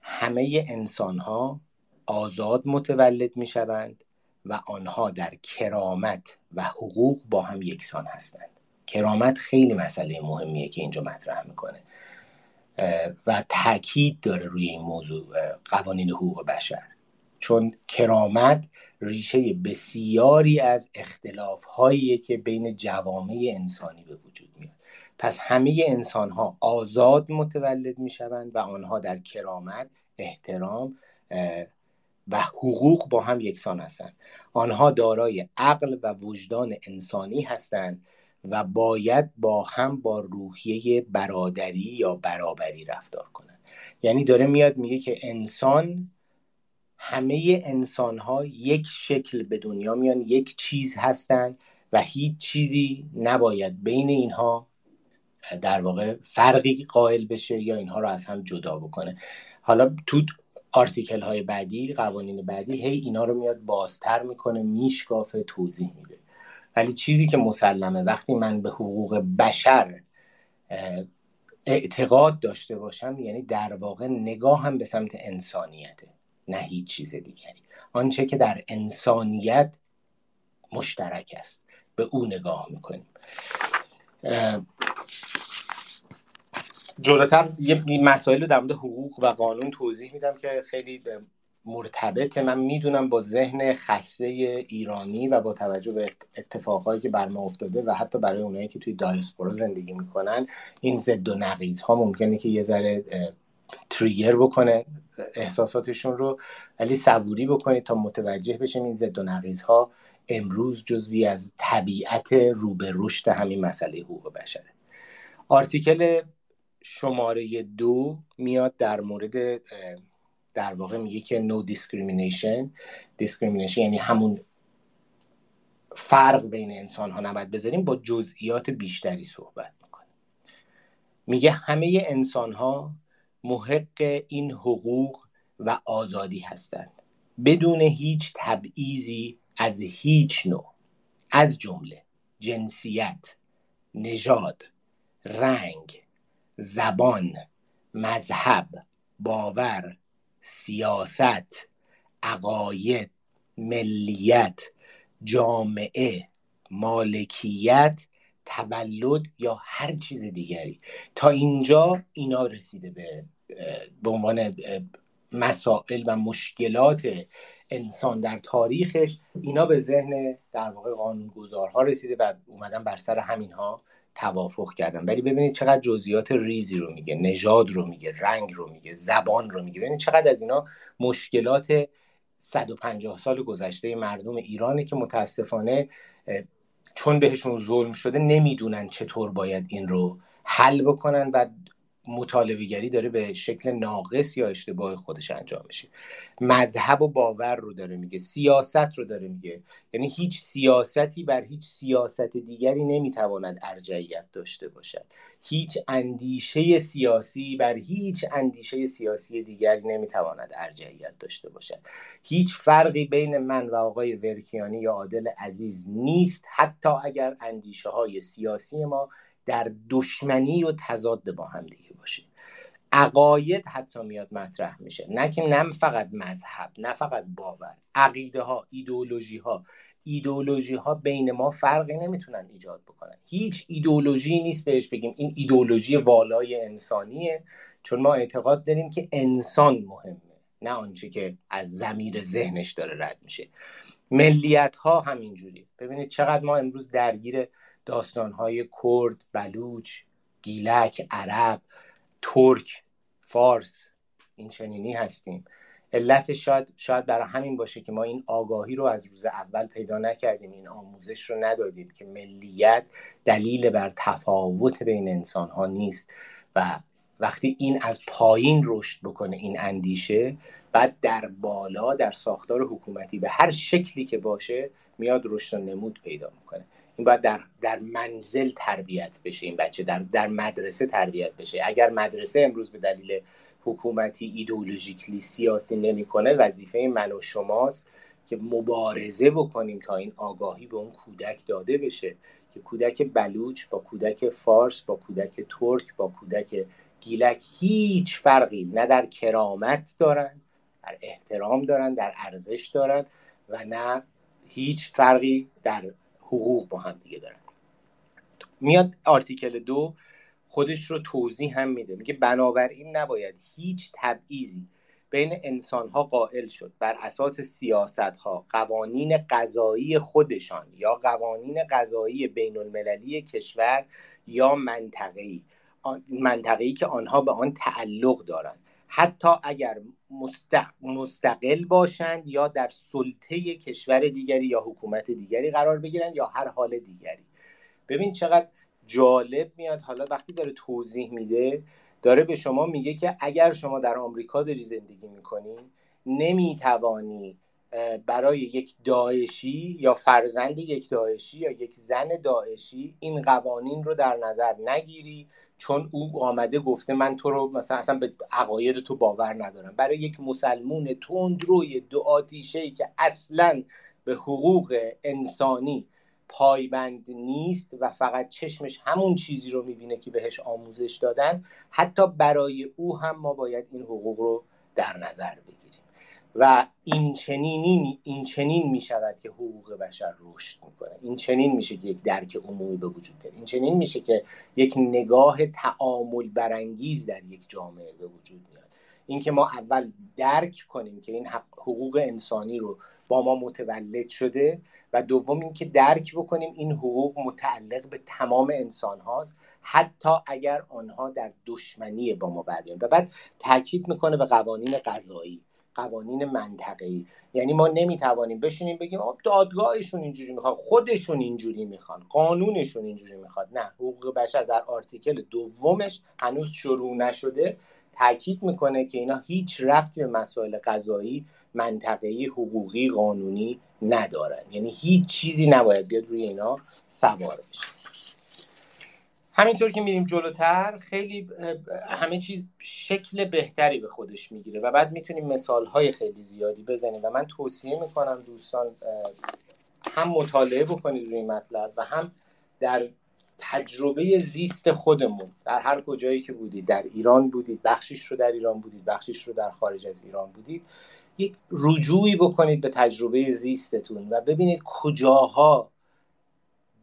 همه انسان ها آزاد متولد می شوند و آنها در کرامت و حقوق با هم یکسان هستند. کرامت خیلی مسئله مهمیه که اینجا مطرح می‌کنه. و تاکید داره روی این موضوع قوانین حقوق بشر. چون کرامت ریشه بسیاری از اختلاف هایی که بین جوامع انسانی به وجود میاد. پس همه انسان ها آزاد متولد می شوند و آنها در کرامت احترام و حقوق با هم یکسان هستند. آنها دارای عقل و وجدان انسانی هستند و باید با هم با روحیه برادری یا برابری رفتار کنند. یعنی داره میاد میگه که انسان همه انسان ها یک شکل به دنیا میان یک چیز هستند و هیچ چیزی نباید بین اینها در واقع فرقی قائل بشه یا اینها رو از هم جدا بکنه. حالا تو آرتیکل های بعدی قوانین بعدی هی اینا رو میاد بازتر می‌کنه میشکافه توضیح میده. ولی چیزی که مسلمه وقتی من به حقوق بشر اعتقاد داشته باشم یعنی در واقع نگاه هم به سمت انسانیته نه هیچ چیز دیگری. آنچه که در انسانیت مشترک است. به او نگاه می‌کنیم. جلوتر یه مسائل رو در مورد حقوق و قانون توضیح میدم که خیلی مرتبط من می‌دونم با ذهن خسته ایرانی و با توجه به اتفاقهایی که بر ما افتاده و حتی برای اونایی که توی دایسپورا زندگی می‌کنن این ضد و نقیض ها ممکنه که یه ذره تریگر بکنه احساساتشون رو ولی صبوری بکنید تا متوجه بشیم این ضد و نقیض ها امروز جزوی از طبیعت رو به رشد همین مسئله حقوق بشره. آرتیکل شماره دو میاد در مورد در واقع میگه که no discrimination. Discrimination یعنی همون فرق بین انسان ها نباید بذاریم با جزئیات بیشتری صحبت می‌کنه. میگه همه انسان ها محق این حقوق و آزادی هستند. بدون هیچ تبعیضی از هیچ نوع. از جمله جنسیت نژاد رنگ زبان مذهب باور سیاست عقاید ملیت جامعه مالکیت تولد یا هر چیز دیگری. تا اینجا اینا رسیده به به عنوان مسائل و مشکلات انسان در تاریخش اینا به ذهن در واقع قانونگذارها رسیده و اومدن بر سر همینها. توافق کردن. ولی ببینید چقدر جزئیات ریزی رو میگه نژاد رو میگه رنگ رو میگه زبان رو میگه. ببینید چقدر از اینا مشکلات 150 سال گذشته مردم ایرانه که متاسفانه چون بهشون ظلم شده نمی‌دونن چطور باید این رو حل بکنن و مطالبه داره به شکل ناقص یا اشتباه خودش انجام میشه. مذهب و باور رو داره میگه سیاست رو داره میگه. یعنی هیچ سیاستی بر هیچ سیاست دیگری نمی‌تواند ارجعیت داشته باشد. هیچ اندیشه سیاسی بر هیچ اندیشه سیاسی دیگری نمی‌تواند ارجعیت داشته باشد. هیچ فرقی بین من و آقای ورکیانی یا عادل عزیز نیست حتی اگر اندیشه های سیاسی ما در دشمنی و تضاد با هم دیگه باشه. عقاید حتی میاد مطرح میشه. نه که نه فقط مذهب نه فقط باور. عقیده ها ایدئولوژی ها ایدئولوژی ها بین ما فرقی نمی‌تونن ایجاد بکنن. هیچ ایدئولوژی نیست بهش بگیم. این ایدئولوژی والای انسانیه. چون ما اعتقاد داریم که انسان مهمه نه آنچه که از زمیر ذهنش داره رد میشه. ملیت ها همینجوری ببینید چقدر ما امروز درگیر داستانهای کرد بلوچ گیلک عرب ترک فارس این چنینی هستیم. علت شاید شاید برای همین باشه که ما این آگاهی رو از روز اول پیدا نکردیم این آموزش رو ندادیم که ملیت دلیل بر تفاوت بین انسان ها نیست. و وقتی این از پایین رشد بکنه این اندیشه بعد در بالا در ساختار حکومتی به هر شکلی که باشه میاد رشد نمود پیدا می‌کنه. این باید در, در منزل تربیت بشه این بچه در, در مدرسه تربیت بشه. اگر مدرسه امروز به دلیل حکومتی ایدولوژیکلی سیاسی نمی‌کنه وظیفه من و شماست که مبارزه بکنیم تا این آگاهی به اون کودک داده بشه که کودک بلوچ با کودک فارس با کودک ترک با کودک گیلک هیچ فرقی نه در کرامت دارن در احترام دارن در ارزش دارن و نه هیچ فرقی در حقوق با هم دیگه دارن. میاد آرتیکل دو خودش رو توضیح هم میده. میگه بنابراین نباید هیچ تبعیضی بین انسان ها قائل شد. بر اساس سیاست ها قوانین قضایی خودشان یا قوانین قضایی بین المللی کشور یا منطقه‌ای منطقه‌ای که آنها به آن تعلق دارند. حتی اگر مستقل باشند یا در سلطه کشور دیگری یا حکومت دیگری قرار بگیرند یا هر حال دیگری. ببین چقدر جالب میاد. حالا وقتی داره توضیح میده داره به شما میگه که اگر شما در آمریکا داری زندگی می‌کنی نمی‌توانی برای یک داعشی یا فرزند یک داعشی یا یک زن داعشی این قوانین رو در نظر نگیری. چون او آمده گفته من تو رو مثلا اصلا به عقاید تو باور ندارم. برای یک مسلمون تندروی دو آتیشه ای که اصلا به حقوق انسانی پایبند نیست و فقط چشمش همون چیزی رو می‌بینه که بهش آموزش دادن حتی برای او هم ما باید این حقوق رو در نظر بگیریم. و این چنینی این چنین می شود که حقوق بشر رشد می‌کنه. این چنین میشه که یک درک عمومی به وجود بیاد. این چنین میشه که یک نگاه تعامل برانگیز در یک جامعه به وجود میاد اینکه ما اول درک کنیم که این حقوق انسانی رو با ما متولد شده و دوم اینکه درک بکنیم این حقوق متعلق به تمام انسان هاست حتی اگر آنها در دشمنی با ما برگردن. و بعد تاکید می‌کنه به قوانین قضایی. قوانین منطقه‌ای. یعنی ما نمی‌توانیم بشینیم بگیم دادگاهشون اینجوری می‌خوان خودشون اینجوری می‌خوان قانونشون اینجوری می‌خواد نه حقوق بشر در آرتیکل دومش هنوز شروع نشده. تاکید می‌کنه که اینا هیچ ربطی به مسائل قضایی منطقه‌ای حقوقی قانونی ندارن. یعنی هیچ چیزی نباید بیاد روی اینا سوار بشه. همینطور که میریم جلوتر خیلی همه چیز شکل بهتری به خودش می‌گیره و بعد می‌تونیم مثال های خیلی زیادی بزنیم و من توصیه می‌کنم دوستان هم مطالعه بکنید روی مطلب و هم در تجربه زیست خودمون در هر کجایی که بودید در ایران بودید بخشیش رو در ایران بودید بخشیش رو در خارج از ایران بودید یک رجوعی بکنید به تجربه زیستتون و ببینید کجاها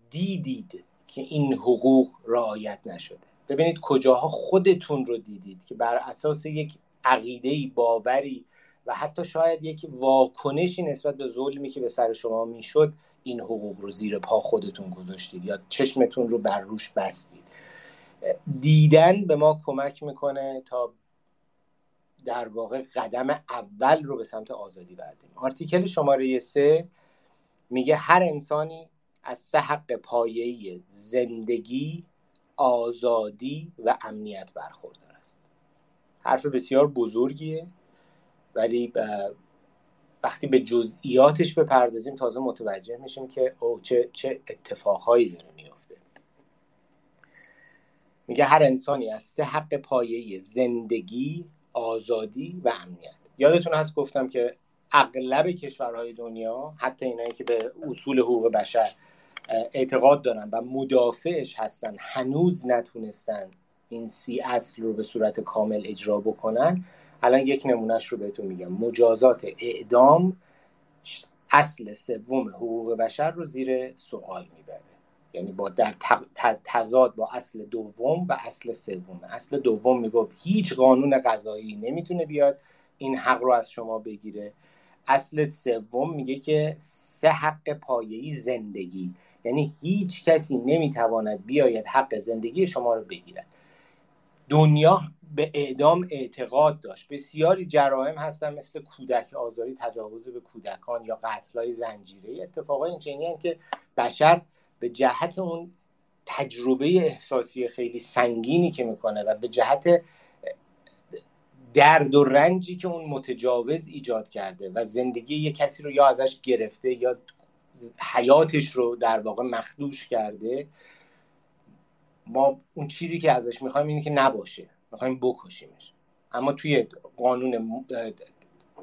دیدید که این حقوق رعایت نشده. ببینید کجاها خودتون رو دیدید که بر اساس یک عقیده باوری و حتی شاید یک واکنشی نسبت به ظلمی که به سر شما می‌شد این حقوق رو زیر پا خودتون گذاشتید یا چشمتون رو بر روش بستید. دیدن به ما کمک می‌کنه تا در واقع قدم اول رو به سمت آزادی بردیم. آرتیکل شماره سه میگه هر انسانی از سه حق پایه‌ای زندگی آزادی و امنیت برخوردار است. حرف بسیار بزرگیه ولی وقتی به جزئیاتش بپردازیم تازه متوجه میشیم که او چه, چه اتفاقهایی داره میفته میگه هر انسانی از سه حق پایه‌ای زندگی آزادی و امنیت. یادتون هست گفتم که اغلب کشورهای دنیا حتی اینایی که به اصول حقوق بشر اعتقاد دارن و مدافعش هستن هنوز نتونستن این سی اصل رو به صورت کامل اجرا بکنن. الان یک نمونهش رو بهتون میگم. مجازات اعدام اصل سوم حقوق بشر رو زیر سوال می‌بره. یعنی با در تضاد با اصل دوم و اصل سوم. اصل دوم می‌گفت هیچ قانون قضایی نمی‌تونه بیاد. این حق رو از شما بگیره. اصل سوم میگه که سه حق پایه‌ای زندگی. یعنی هیچ کسی نمی‌تواند بیاید حق زندگی شما رو بگیرد. دنیا به اعدام اعتقاد داشت. بسیاری جرائم هستن مثل کودک آزاری تجاوز به کودکان یا قتلهای زنجیره. اتفاقای این که بشر به جهت اون تجربه احساسی خیلی سنگینی که می‌کنه و به جهت درد و رنجی که اون متجاوز ایجاد کرده و زندگی یه کسی رو یا ازش گرفته یا حیاتش رو در واقع مخدوش کرده ما اون چیزی که ازش می‌خوایم اینه که نباشه می‌خوایم بکشیمش. اما توی قانون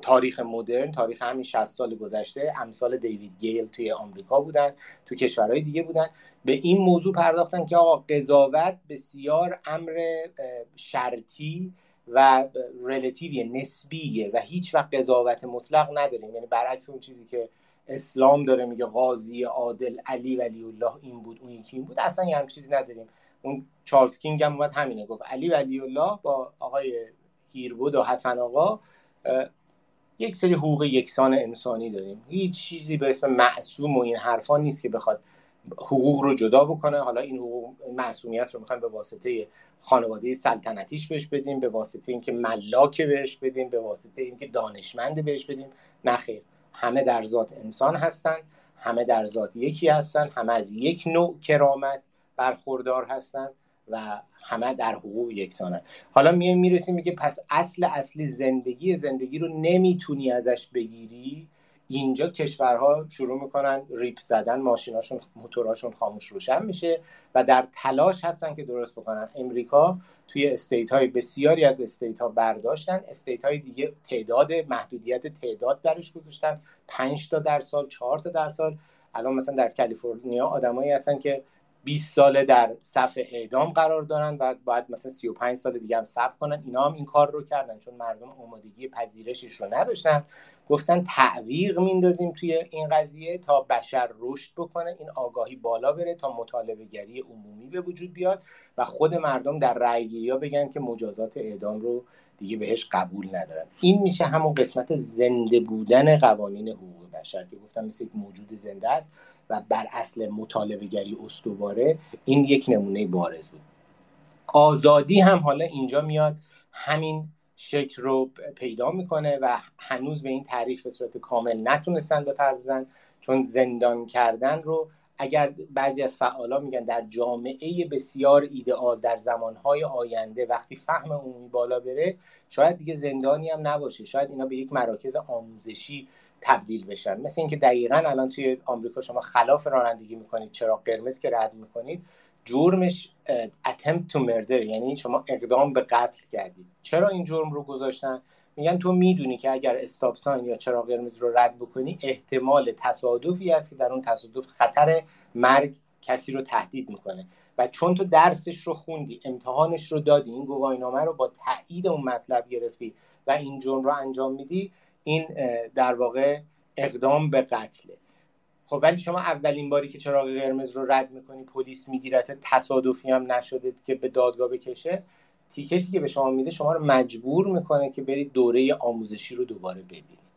تاریخ مدرن تاریخ همین 60 سال گذشته امثال دیوید گیل توی آمریکا بودن تو کشورهای دیگه بودن. به این موضوع پرداختن که آقا قضاوت بسیار امر شرطی و رلاتیوی نسبیه و هیچ وقت قضاوت مطلق نداریم. یعنی برعکس اون چیزی که اسلام داره میگه قاضی عادل علی ولی الله این بود اون یکی این بود. اصلا یه هم چیزی نداریم. اون چارلز کینگ هم اومد همینه گفت علی ولی الله با آقای هیربود و حسن آقا یک سری حقوق یکسان انسانی داریم. هیچ چیزی به اسم معصوم و این حرفا نیست که بخواد حقوق رو جدا بکنه. حالا این حقوق معصومیت رو می‌خوایم به واسطه خانواده سلطنتیش بهش بدیم به واسطه اینکه ملاک بهش بدیم به واسطه اینکه دانشمند بهش بدیم. نخیر همه در ذات انسان هستن همه در ذات یکی هستن همه از یک نوع کرامت برخوردار هستن و همه در حقوق یکسانن. حالا میایم می‌رسیم میگه پس اصل اصلی زندگی زندگی رو نمی‌تونی ازش بگیری؟ اینجا کشورها شروع می‌کنن ریپ زدن ماشیناشون موتوراشون خاموش روشن میشه و در تلاش هستن که درست بکنن. امریکا توی state های بسیاری از state ها برداشتن. state های دیگه تعداد محدودیت تعداد درش گذاشتن. 5 تا در سال 4 تا در سال الان مثلا در کالیفرنیا آدمایی هستن که 20 ساله در صف اعدام قرار دارن و باید مثلا 35 سال دیگه هم صبر کنن. اینا هم این کار رو کردن چون مردم آمادگی پذیرشش رو نداشتن. گفتن تعویق میندازیم توی این قضیه تا بشر رشد بکنه این آگاهی بالا بره تا مطالبه گری عمومی به وجود بیاد و خود مردم در رأیگیری ها بگن که مجازات اعدام رو دیگه بهش قبول ندارن. این میشه همون قسمت زنده بودن قوانین حقوق. بشر که گفتم مثل یک موجود زنده است و بر اصل مطالبه گری استواره این یک نمونه بارز بود. آزادی هم حالا اینجا میاد. همین شکل رو پیدا می‌کنه و هنوز به این تعریف به صورت کامل نتونستن بپردازن چون زندان کردن رو اگر بعضی از فعالا میگن در جامعه بسیار ایدئال در زمانهای آینده وقتی فهم عمومی بالا بره شاید دیگه زندانی هم نباشه. شاید اینا به یک مراکز آموزشی تبدیل بشن. مثل اینکه دقیقا الان توی آمریکا شما خلاف رانندگی می‌کنید چرا قرمز که رد می‌کنید جرمش attempt to murder یعنی شما اقدام به قتل کردید. چرا این جرم رو گذاشتن؟ میگن تو می‌دونی که اگر استاپ ساین یا چراغ قرمز رو رد بکنی احتمال تصادفی است که در اون تصادف خطر مرگ کسی رو تهدید می‌کنه. و چون تو درسش رو خوندی امتحانش رو دادی این گواهینامه رو با تایید اون مطلب گرفتی و این جرم رو انجام میدی این در واقع اقدام به قتله. خب ولی شما اولین باری که چراغ قرمز رو رد می‌کنی پلیس میگیرت تصادفی هم نشده که به دادگاه بکشه تیکتی که به شما میده شما رو مجبور می‌کنه که برید دوره آموزشی رو دوباره ببینید.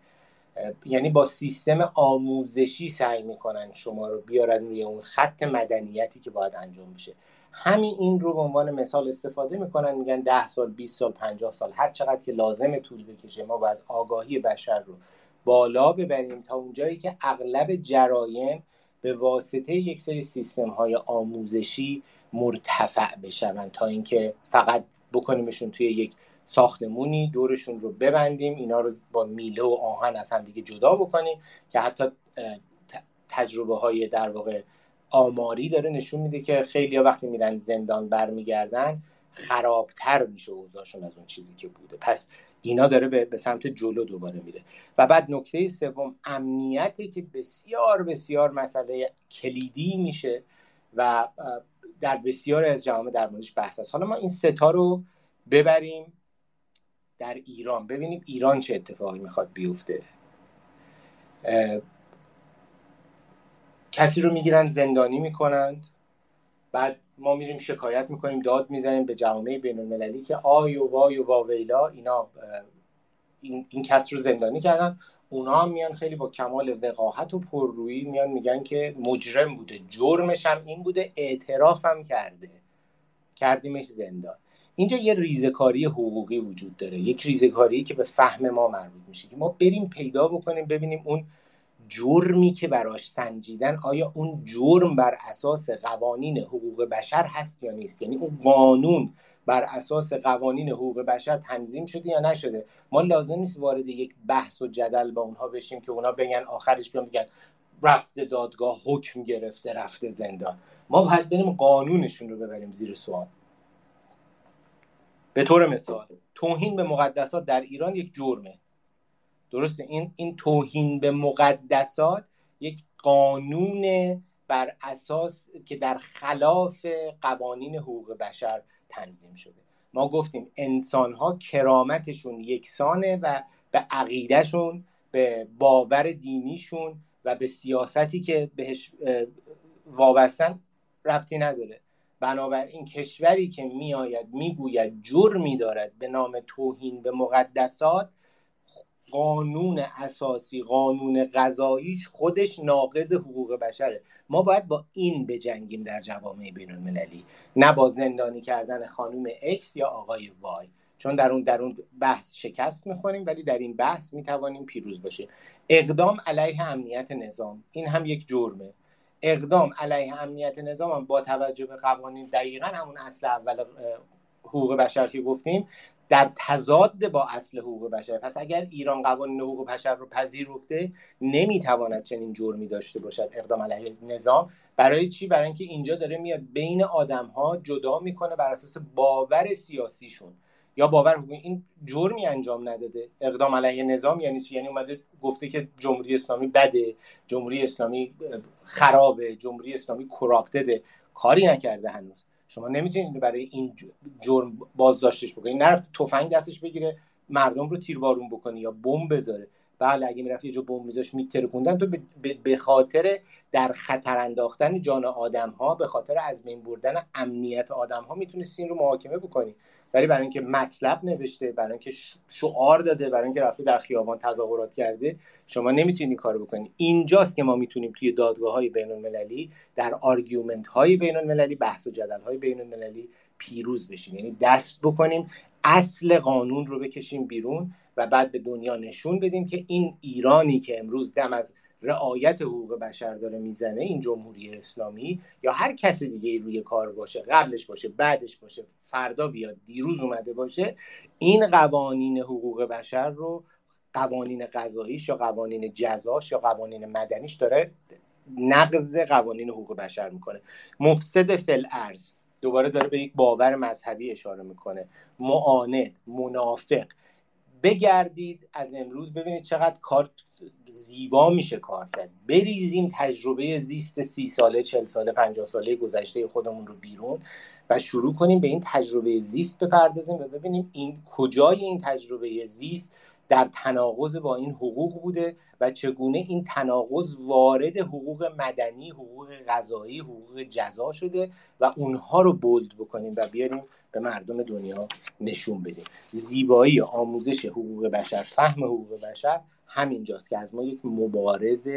یعنی با سیستم آموزشی سعی می‌کنن شما رو بیارن روی اون خط مدنیتی که باید انجام بشه. همین این رو به عنوان مثال استفاده می‌کنن میگن ده سال 20 سال 50 سال هر چقدر که لازم طول بکشه ما باید آگاهی بشر رو بالا ببریم تا اونجایی که اغلب جرایم به واسطه یک سری سیستم های آموزشی مرتفع بشون تا اینکه فقط بکنیمشون توی یک ساختمونی دورشون رو ببندیم اینا رو با میله و آهن از هم دیگه جدا بکنیم که حتی تجربه های در واقع آماری داره نشون میده که خیلی وقتی میرن زندان برمیگردن خرابتر میشه اوضاعشون از اون چیزی که بوده. پس اینا داره به, سمت جلو دوباره میره. و بعد نکته سوم امنیتی که بسیار بسیار مسئله کلیدی میشه و در بسیار از جوامع در موردش بحث است. حالا ما این ستا رو ببریم. در ایران. ببینیم ایران چه اتفاقی می‌خواد بیفته. کسی رو می‌گیرن زندانی می‌کنند. بعد ما میریم شکایت می‌کنیم داد می‌زنیم به جوامع بین المللی که آی و وای و واویلا اینا این, این کس رو زندانی کردن. اونا هم میان خیلی با کمال وقاحت و پررویی میان میگن که مجرم بوده جرمش هم این بوده اعتراف هم کرده. کردیمش زندان. اینجا یه ریزکاری حقوقی وجود داره. یک ریزکاری که به فهم ما مربوط میشه که ما بریم پیدا بکنیم ببینیم اون جرمی که براش سنجیدن آیا اون جرم بر اساس قوانین حقوق بشر هست یا نیست؟ یعنی اون قانون بر اساس قوانین حقوق بشر تنظیم شده یا نشده؟ ما لازم نیست وارد یک بحث و جدل با اونها بشیم که اونا بگن آخرش بیان بگن رفته دادگاه حکم گرفته رفته زندان. ما باید بریم قانونشون رو ببریم زیر سوال. به طور مثال توهین به مقدسات در ایران یک جرمه. درسته؟ این این توهین به مقدسات یک قانون بر اساس که در خلاف قوانین حقوق بشر تنظیم شده. ما گفتیم انسان ها کرامتشون یکسانه و به عقیدهشون به باور دینیشون و به سیاستی که بهش وابستن ربطی نداره. بنابراین کشوری که میآید می‌گوید جرمی دارد به نام توهین به مقدسات قانون اساسی قانون غذاییش خودش ناقض حقوق بشره. ما باید با این بجنگیم در جوامع بین المللی نه با زندانی کردن خانوم اکس یا آقای وای چون در اون در اون بحث شکست می‌خوریم ولی در این بحث می‌توانیم پیروز باشیم اقدام علیه امنیت نظام. این هم یک جرمه. اقدام علیه امنیت نظام هم با توجه به قوانین دقیقا همون اصل اول حقوق بشر که گفتیم در تضاد با اصل حقوق بشر. پس اگر ایران قوانین حقوق بشر رو پذیرفته نمی‌تواند چنین جرمی داشته باشد اقدام علیه نظام. برای چی؟ برای اینکه اینجا داره میاد بین آدم ها جدا می‌کنه بر اساس باور سیاسیشون. یا باور این جرمی انجام نداده. اقدام علیه نظام یعنی چی؟ یعنی اومده گفته که جمهوری اسلامی بده جمهوری اسلامی خرابه جمهوری اسلامی کراپتده کاری نکرده هنوز. شما نمی‌تونید برای این جرم بازداشتش بکنید نرفت تفنگ دستش بگیره مردم رو تیربارون بکنه یا بمب بذاره. بله اگه می‌رفت یه جا بمب میذاش میترکوندن. تو به خاطر در خطر انداختن جان آدم ها به خاطر از بین بردن امنیت آدم ها می‌تونستی این رو محاکمه بکنی. ولی برای اینکه مطلب نوشته برای اینکه شعار داده برای اینکه رفته در خیابان تظاهرات کرده شما نمی‌تونید این کارو بکنید اینجاست که ما می‌تونیم توی دادگاه های بین المللی در argument های بین المللی بحث و جدل های بین المللی پیروز بشیم. یعنی دست بکنیم اصل قانون رو بکشیم بیرون و بعد به دنیا نشون بدیم که این ایرانی که امروز دم از رعایت حقوق بشر داره می‌زنه این جمهوری اسلامی یا هر کس دیگه روی کار باشه قبلش باشه بعدش باشه فردا بیاد دیروز اومده باشه این قوانین حقوق بشر رو قوانین قضاییش یا قوانین جزاش یا قوانین مدنیش داره نقض قوانین حقوق بشر می‌کنه. مفسد فل ارز دوباره داره به یک باور مذهبی اشاره می‌کنه. معاند منافق بگردید از امروز ببینید چقدر کار زیبا میشه کار کرد. بریزیم تجربه زیست سی ساله چل ساله پنجاه ساله گذشته خودمون رو بیرون و شروع کنیم به این تجربه زیست بپردازیم و ببینیم این کجای این تجربه زیست در تناقض با این حقوق بوده و چگونه این تناقض وارد حقوق مدنی، حقوق غذایی، حقوق جزا شده و اونها رو بولد بکنیم و بیاریم به مردم دنیا نشون بدیم. زیبایی آموزش حقوق بشر فهم حقوق بشر همینجاست که از ما یک مبارز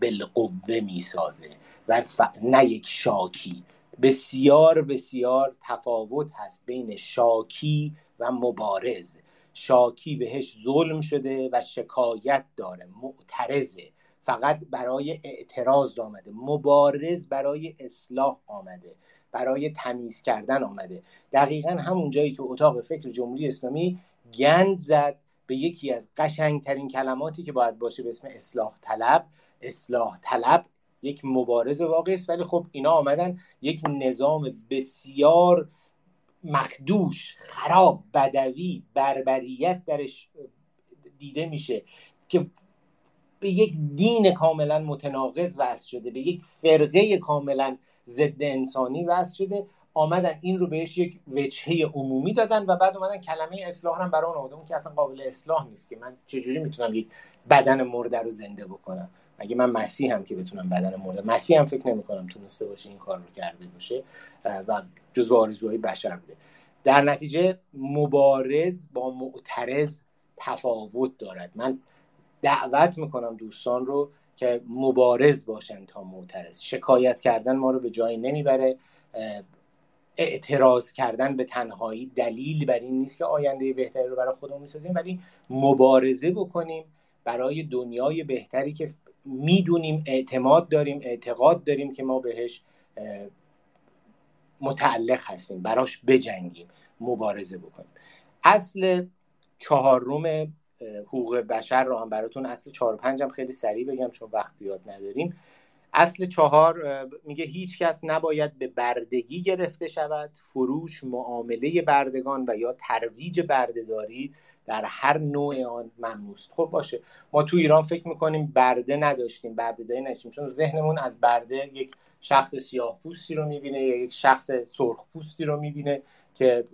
بالقوه می‌سازه و نه یک شاکی. بسیار بسیار تفاوت هست بین شاکی و مبارز. شاکی بهش ظلم شده و شکایت داره. معترضه. فقط برای اعتراض آمده. مبارز برای اصلاح آمده. برای تمیز کردن آمده. دقیقا همون جایی که اتاق فکر جمهوری اسلامی گند زد به یکی از قشنگترین کلماتی که باید باشه به اسم اصلاح طلب. اصلاح طلب یک مبارز واقعی است. ولی خب اینا آمدن یک نظام بسیار مخدوش خراب بدوی بربریت درش دیده میشه که به یک دین کاملا متناقض وضع شده به یک فرقه کاملا ضد انسانی وضع شده آمدن این رو بهش یک وجهه عمومی دادن و بعد اومدن کلمه اصلاح هم برای اون که اصلا قابل اصلاح نیست که من چجوری می‌تونم یک بدن مرده رو زنده بکنم؟ مگه من مسیح هم که بتونم بدن مرده؟ مسیح هم فکر نمی کنم تونسته باشه این کار رو کرده باشه و جزو آرزوهای بشر بوده. در نتیجه مبارز با معترض تفاوت دارد. من دعوت می‌کنم دوستان رو که مبارز باشن تا معترض. شکایت کردن ما رو به جایی نمی‌بره. اعتراض کردن به تنهایی دلیل بر این نیست که آینده بهتری رو برای خودمون می‌سازیم ولی مبارزه بکنیم برای دنیای بهتری که می‌دونیم اعتماد داریم اعتقاد داریم که ما بهش متعلق هستیم براش بجنگیم مبارزه بکنیم. اصل چهارم حقوق بشر رو هم براتون اصل چهار و پنجم خیلی سریع بگم چون وقت زیاد نداریم. اصل چهار میگه هیچ کس نباید به بردگی گرفته شود فروش معامله بردگان و یا ترویج بردهداری در هر نوع آن ممنوست خب باشه ما تو ایران فکر می‌کنیم برده نداشتیم برده داری نداشتیم چون ذهنمون از برده یک شخص سیاه پوستی رو می‌بینه یا یک شخص سرخ پوستی رو می‌بینه که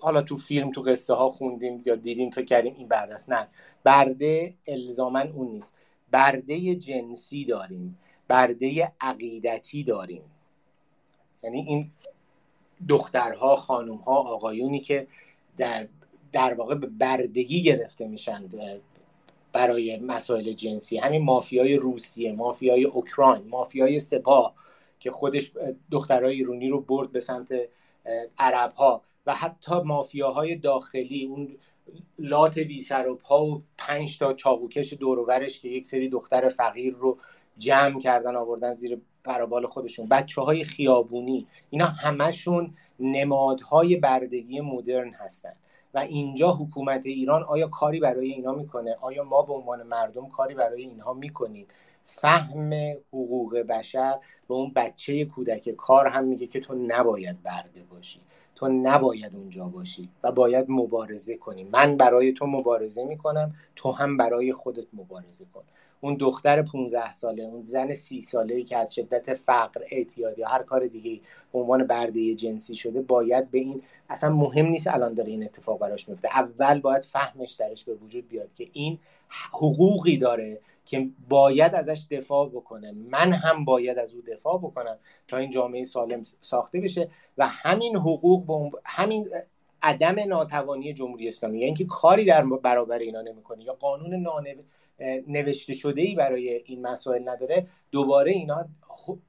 حالا تو فیلم تو قصه ها خوندیم یا دیدیم فکر کردیم این برده است. نه برده الزاما اون نیست. برده جنسی داریم برده عقیدتی داریم. یعنی این دخترها خانومها آقایونی که در, در واقع به بردگی گرفته میشن برای مسائل جنسی. همین مافیای روسیه مافیای اوکراین مافیای سپاه که خودش دخترای ایرونی رو برد به سمت عرب ها و حتی مافیاهای داخلی اون لات بی سر و پا و پنج تا چاقوکش دورورش که یک سری دختر فقیر رو جمع کردن آوردن زیر قرابال خودشون. بچه های خیابونی اینا همشون نمادهای بردگی مدرن هستن. و اینجا حکومت ایران آیا کاری برای اینا می‌کنه؟ آیا ما به عنوان مردم کاری برای اینها می‌کنیم؟ فهم حقوق بشر به اون بچه کودک کار هم میگه که تو نباید برده باشی. تو نباید اونجا باشی و باید مبارزه کنی. من برای تو مبارزه می‌کنم تو هم برای خودت مبارزه کن. اون دختر 15 ساله اون زن سی ساله ای که از شدت فقر اعتیاد یا هر کار دیگه به عنوان برده جنسی شده باید به این اصلا مهم نیست الان داره این اتفاق براش میفته اول باید فهمش درش به وجود بیاد که این حقوقی داره که باید ازش دفاع بکنه. من هم باید از او دفاع بکنم تا این جامعه سالم ساخته بشه و همین حقوق همین عدم ناتوانی جمهوری اسلامی یعنی اینکه کاری در برابر اینا نمی‌کنه یا قانون نوشته شده ای برای این مسائل نداره دوباره اینا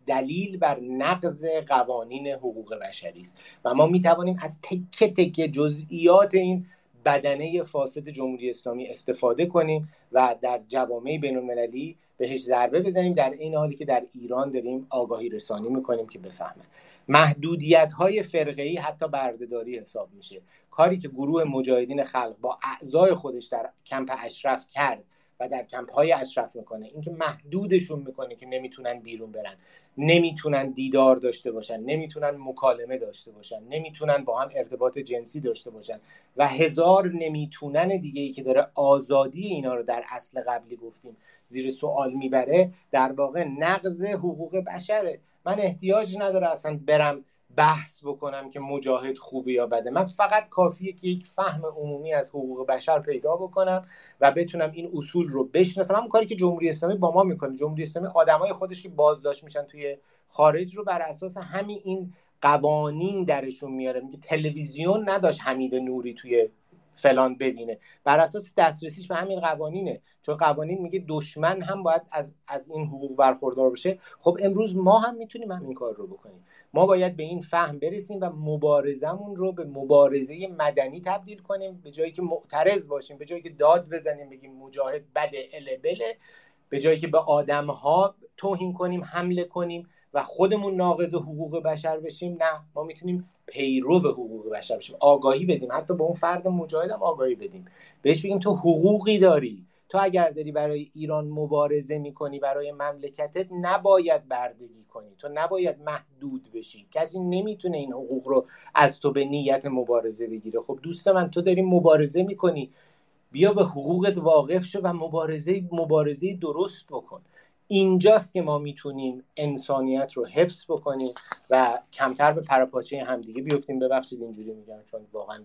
دلیل بر نقض قوانین حقوق بشری است. و ما می‌توانیم از تکه تکه جزئیات این بدنه فاسد جمهوری اسلامی استفاده کنیم و در جوامع بین المللی بهش ضربه بزنیم. در این حالی که در ایران داریم آگاهی رسانی می‌کنیم که بفهمن محدودیت های فرقه ای حتی بردهداری حساب میشه. کاری که گروه مجاهدین خلق با اعضای خودش در کمپ اشرف کرد و در کمپ های اشرف می‌کنه. اینکه محدودشون می‌کنه که نمی‌تونن بیرون برن. نمی‌تونن دیدار داشته باشن. نمی‌تونن مکالمه داشته باشن. نمی‌تونن با هم ارتباط جنسی داشته باشن. و هزار نمی‌تونن دیگه ای که داره آزادی اینا رو در اصل قبلی گفتیم زیر سوال می‌بره در واقع نقض حقوق بشره. من احتیاج نداره اصلا برم بحث بکنم که مجاهد خوبه یا بده. من فقط کافیه که یک فهم عمومی از حقوق بشر پیدا بکنم و بتونم این اصول رو بشناسم. همون کاری که جمهوری اسلامی با ما می‌کنه. جمهوری اسلامی آدمای خودش که بازداشت میشن توی خارج رو بر اساس همین این قوانین درشون میاره. میگه تلویزیون نداشت حمید نوری توی فلان ببینه. بر اساس دسترسیش به همین قوانینه. چون قوانین میگه دشمن هم باید از, از این حقوق برخوردار بشه خب امروز ما هم می‌تونیم همین کار رو بکنیم. ما باید به این فهم برسیم و مبارزمون رو به مبارزه مدنی تبدیل کنیم. به جایی که معترض باشیم. به جایی که داد بزنیم بگیم مجاهد بده البله به جایی که به آدم ها توهین کنیم حمله کنیم. و خودمون ناقض حقوق بشر بشیم نه. ما می‌تونیم پیرو به حقوق بشر بشیم. آگاهی بدیم. حتی به اون فرد مجاهد هم آگاهی بدیم. بهش بگیم تو حقوقی داری. تو اگر داری برای ایران مبارزه می‌کنی برای مملکتت نباید بردگی کنی. تو نباید محدود بشی. کسی نمی‌تونه این حقوق رو از تو به نیت مبارزه بگیره. خب دوست من تو داری مبارزه می‌کنی. بیا به حقوقت واقف شو و مبارزه مبارزه درست بکن. اینجاست که ما می‌تونیم انسانیت رو حفظ بکنیم و کمتر به پراپاچه همدیگه بیفتیم. ببخشید اینجوری میگم چون واقعا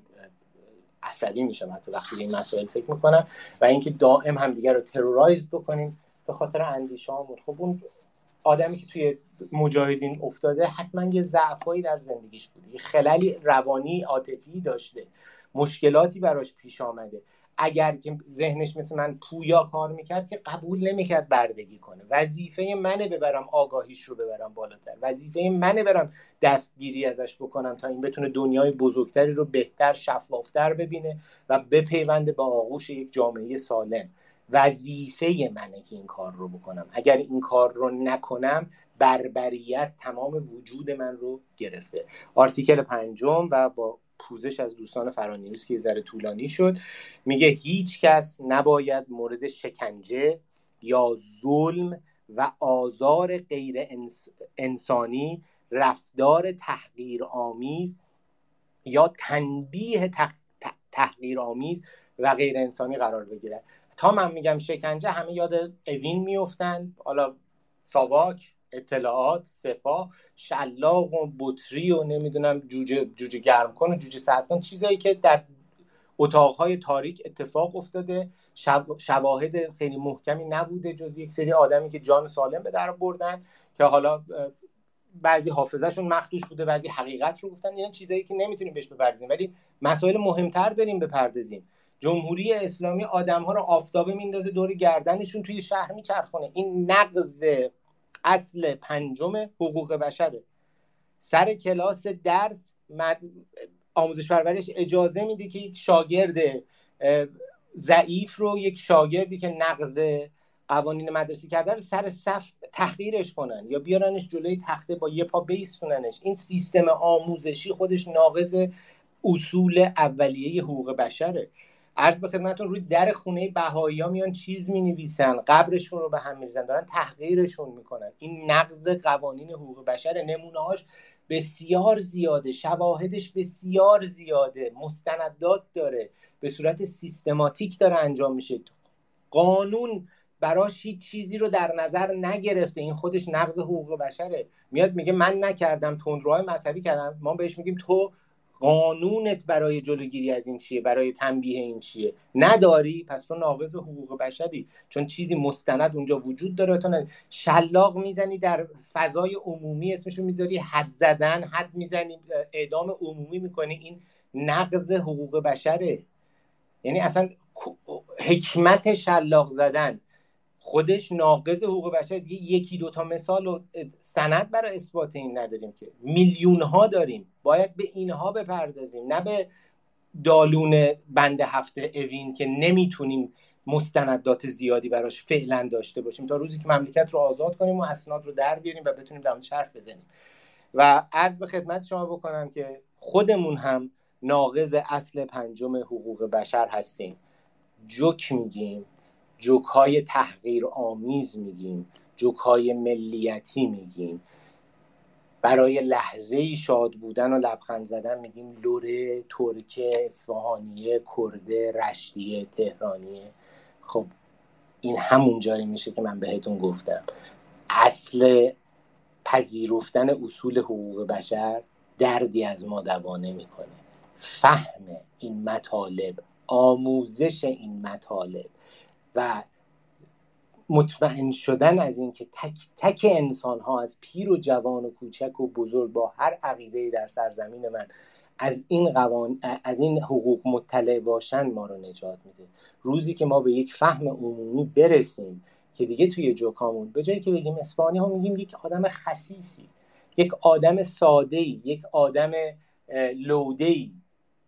عصبی میشم حتی وقتی این مسائل فکر می‌کنم. و اینکه دائم همدیگه رو ترورایز بکنیم به خاطر اندیشه خب اون آدمی که توی مجاهدین افتاده حتما یه ضعفایی در زندگیش بوده. یه خللی روانی عاطفی داشته. مشکلاتی براش پیش آمده. اگر که ذهنش مثل من پویا کار می‌کرد که قبول نمی‌کرد بردگی کنه. وظیفه منه ببرم آگاهیش رو ببرم بالاتر. وظیفه منه برم دستگیری ازش بکنم تا این بتونه دنیای بزرگتری رو بهتر شفافتر ببینه و بپیونده به آغوش یک جامعه سالم. وظیفه منه که این کار رو بکنم. اگر این کار رو نکنم بربریت تمام وجود من رو گرفته. آرتیکل پنجم و با پوزش از دوستان فرانیوز که یه ذره طولانی شد. میگه هیچ کس نباید مورد شکنجه یا ظلم و آزار غیر انسانی رفتار تحقیر آمیز یا تنبیه تحقیر آمیز و غیر انسانی قرار بگیره. تا من میگم شکنجه همه یاد اوین میفتن حالا ساواک اطلاعات سپاه شلاق و بطری و نمی‌دونم جوجه جوجه گرم کن و جوجه سرد کن چیزایی که در اتاقهای تاریک اتفاق افتاده. شواهد خیلی محکمی نبوده جز یک سری آدمی که جان سالم به در بردن که حالا بعضی حافظهشون مخدوش بوده بعضی حقیقت رو گفتن. اینا چیزایی که نمی‌تونیم بهش بپردازیم. ولی مسائل مهمتر داریم بپردازیم. جمهوری اسلامی آدم ها رو آفتابه میندازه دور گردنشون توی شهر میچرخونه. این نقض اصل پنجم حقوق بشره. سر کلاس درس آموزش پرورش اجازه میده که یک شاگرد ضعیف رو یک شاگردی که نقض قوانین مدرسی کرده رو سر صف تحقیرش کنن یا بیارنش جلوی تخته با یه پا بیستوننش. این سیستم آموزشی خودش ناقض اصول اولیه حقوق بشره. عرض به خدمتتون روی در خونه بهایی ها میان چیز می نویسن قبرشون رو به هم میریزن دارن تحقیرشون می‌کنن. این نقض قوانین حقوق بشر نمونه هاش بسیار زیاده شواهدش بسیار زیاده مستندات داره به صورت سیستماتیک داره انجام میشه. قانون براش هیچ چیزی رو در نظر نگرفته این خودش نقض حقوق بشره. میاد میگه من نکردم تندروهای مذهبی کردم ما بهش میگیم تو قانونت برای جلوگیری از این چیه؟ برای تنبیه این چیه؟ نداری؟ پس تو ناقض حقوق بشری. چون چیزی مستند اونجا وجود داره. تو شلاق می‌زنی در فضای عمومی اسمشو می‌ذاری حد زدن حد می‌زنی اعدام عمومی می‌کنی. این نقض حقوق بشره. یعنی اصلا حکمت شلاق زدن. خودش ناقض حقوق بشر. یکی دوتا مثال و سند برای اثبات این نداریم که. میلیون ها داریم. باید به اینها بپردازیم. نه به دالون بند هفته اوین که نمی‌تونیم مستندات زیادی براش فعلا داشته باشیم. تا روزی که مملکت رو آزاد کنیم و اسناد رو در بیاریم و بتونیم در حرف بزنیم. و عرض به خدمت شما بکنم که خودمون هم ناقض اصل پنجم حقوق بشر هستیم. جوک میگیم. جوک های تحقیر آمیز میگیم جوک های ملیتی میگیم. برای لحظه شاد بودن و لبخند زدن میگیم لوره ترکه اصفهانیه کرده رشتیه تهرانیه. خب این همون جایی میشه که من بهتون گفتم. اصل پذیرفتن اصول حقوق بشر دردی از ما دوا می‌کنه. فهم این مطالب آموزش این مطالب و مطمئن شدن از اینکه تک تک انسان ها از پیر و جوان و کوچک و بزرگ با هر عقیده در سرزمین من از این قوان از این حقوق مطلع باشن ما رو نجات میده. روزی که ما به یک فهم عمومی برسیم که دیگه توی جوکامون به جایی که بگیم اسپانی ها میگیم یک آدم خصیصی یک آدم ساده یک آدم لوده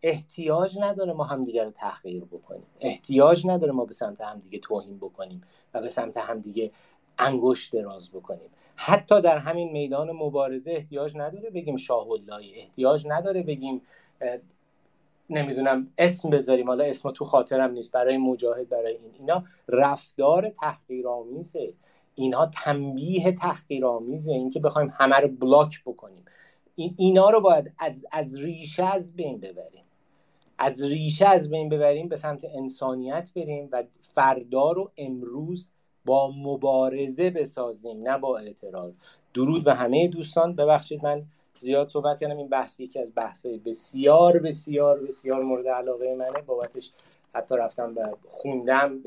احتیاج نداره ما همدیگه رو تحقیر بکنیم. احتیاج نداره ما به سمت همدیگه توهین بکنیم و به سمت همدیگه انگشت دراز بکنیم. حتی در همین میدان مبارزه احتیاج نداره بگیم شاه احتیاج نداره بگیم نمی‌دونم اسم بذاریم. حالا اسم تو خاطرم نیست. برای مجاهد برای این اینا رفتار تحقیرآمیزه. اینها تنبیه تحقیرآمیزه. اینکه بخوایم همه رو بلاک بکنیم. این اینا رو باید از, از ریشه از بین ببریم. از ریشه از بین ببریم به سمت انسانیت بریم و فردا رو امروز با مبارزه بسازیم نه با اعتراض. درود به همه دوستان. ببخشید من زیاد صحبت کردم. این بحث یکی از بحث‌های بسیار بسیار بسیار مورد علاقه منه. بابتش حتی رفتم به خوندم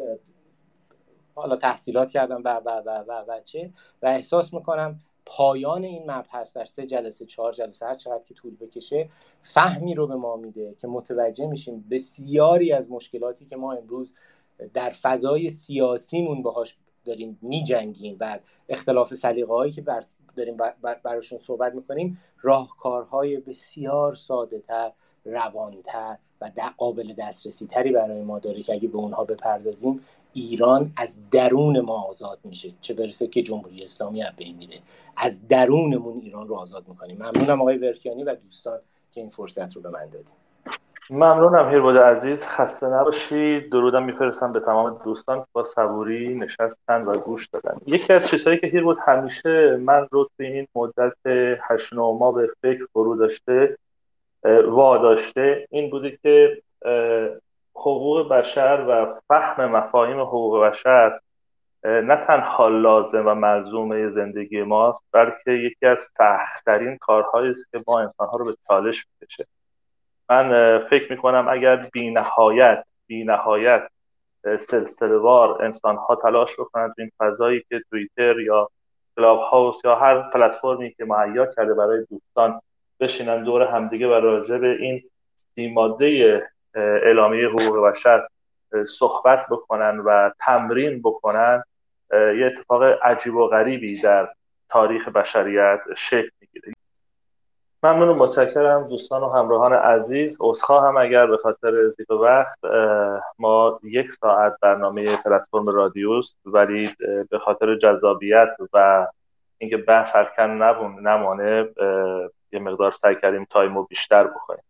حالا تحصیلات کردم و و و و, و چه. و احساس می‌کنم پایان این مبحث در سه جلسه چهار جلسه هر چقدر که طول بکشه فهمی رو به ما میده که متوجه میشیم بسیاری از مشکلاتی که ما امروز در فضای سیاسیمون باهاش داریم میجنگیم و اختلاف سلیقه هایی که داریم براشون صحبت می‌کنیم راهکارهای بسیار ساده تر روانتر و قابل دسترسی تری برای ما داره که اگه به اونها بپردازیم ایران از درون ما آزاد میشه چه برسه که جمهوری اسلامی از بین میره. از درونمون ایران رو آزاد می‌کنیم. ممنونم آقای ورکیانی و دوستان که این فرصت رو به من دادیم ممنونم هیربود عزیز. خسته نباشید. درودم میفرستم به تمام دوستان با صبوری نشستن و گوش دادن. یکی از چیزهایی که هیربود همیشه من رو تو این مدت هشت ماه به فکر فرو داشته واداشته این بوده که حقوق بشر و فهم مفاهیم حقوق بشر نه تنها لازم و ملزومه زندگی ماست بلکه یکی از سختترین کارهایی است که ما انسانها رو به چالش می‌کشه. من فکر می‌کنم اگر بی نهایت بی نهایت سلسلوار انسان ها تلاش بکنند تو این فضایی که توییتر یا کلاب هاوس یا هر پلتفرمی که مهیا کرده برای دوستان بشینن دور همدیگه و راجع به این سی ماده اعلامیه حقوق بشر صحبت بکنن و تمرین بکنن یه اتفاق عجیب و غریبی در تاریخ بشریت شکل می‌گیره. ممنون متشکرم دوستان و همراهان عزیز. هم اگر به خاطر زیق وقت ما یک ساعت برنامه پلتفرم رادیوست ولی به خاطر جذابیت و اینکه بحث هرکن نمانه یه مقدار سعی کردیم تایم رو بیشتر بکنیم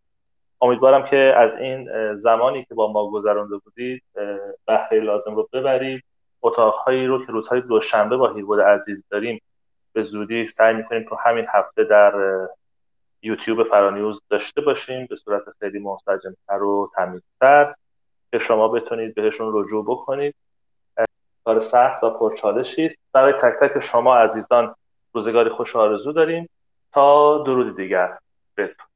امیدوارم که از این زمانی که با ما گذرانده بودید بهره لازم رو ببرید. اتاقهایی رو که روزهای دوشنبه با هیربود عزیز داریم به زودی سعی می‌کنیم تو همین هفته در یوتیوب فرانیوز داشته باشیم. به صورت خیلی منسجمتر و تمیزتر که شما بتونید بهشون رجوع بکنید. کار سخت و پرچالشی است. برای تک تک شما عزیزان روزگاری خوش آرزو داریم. تا درود دیگر. بدرود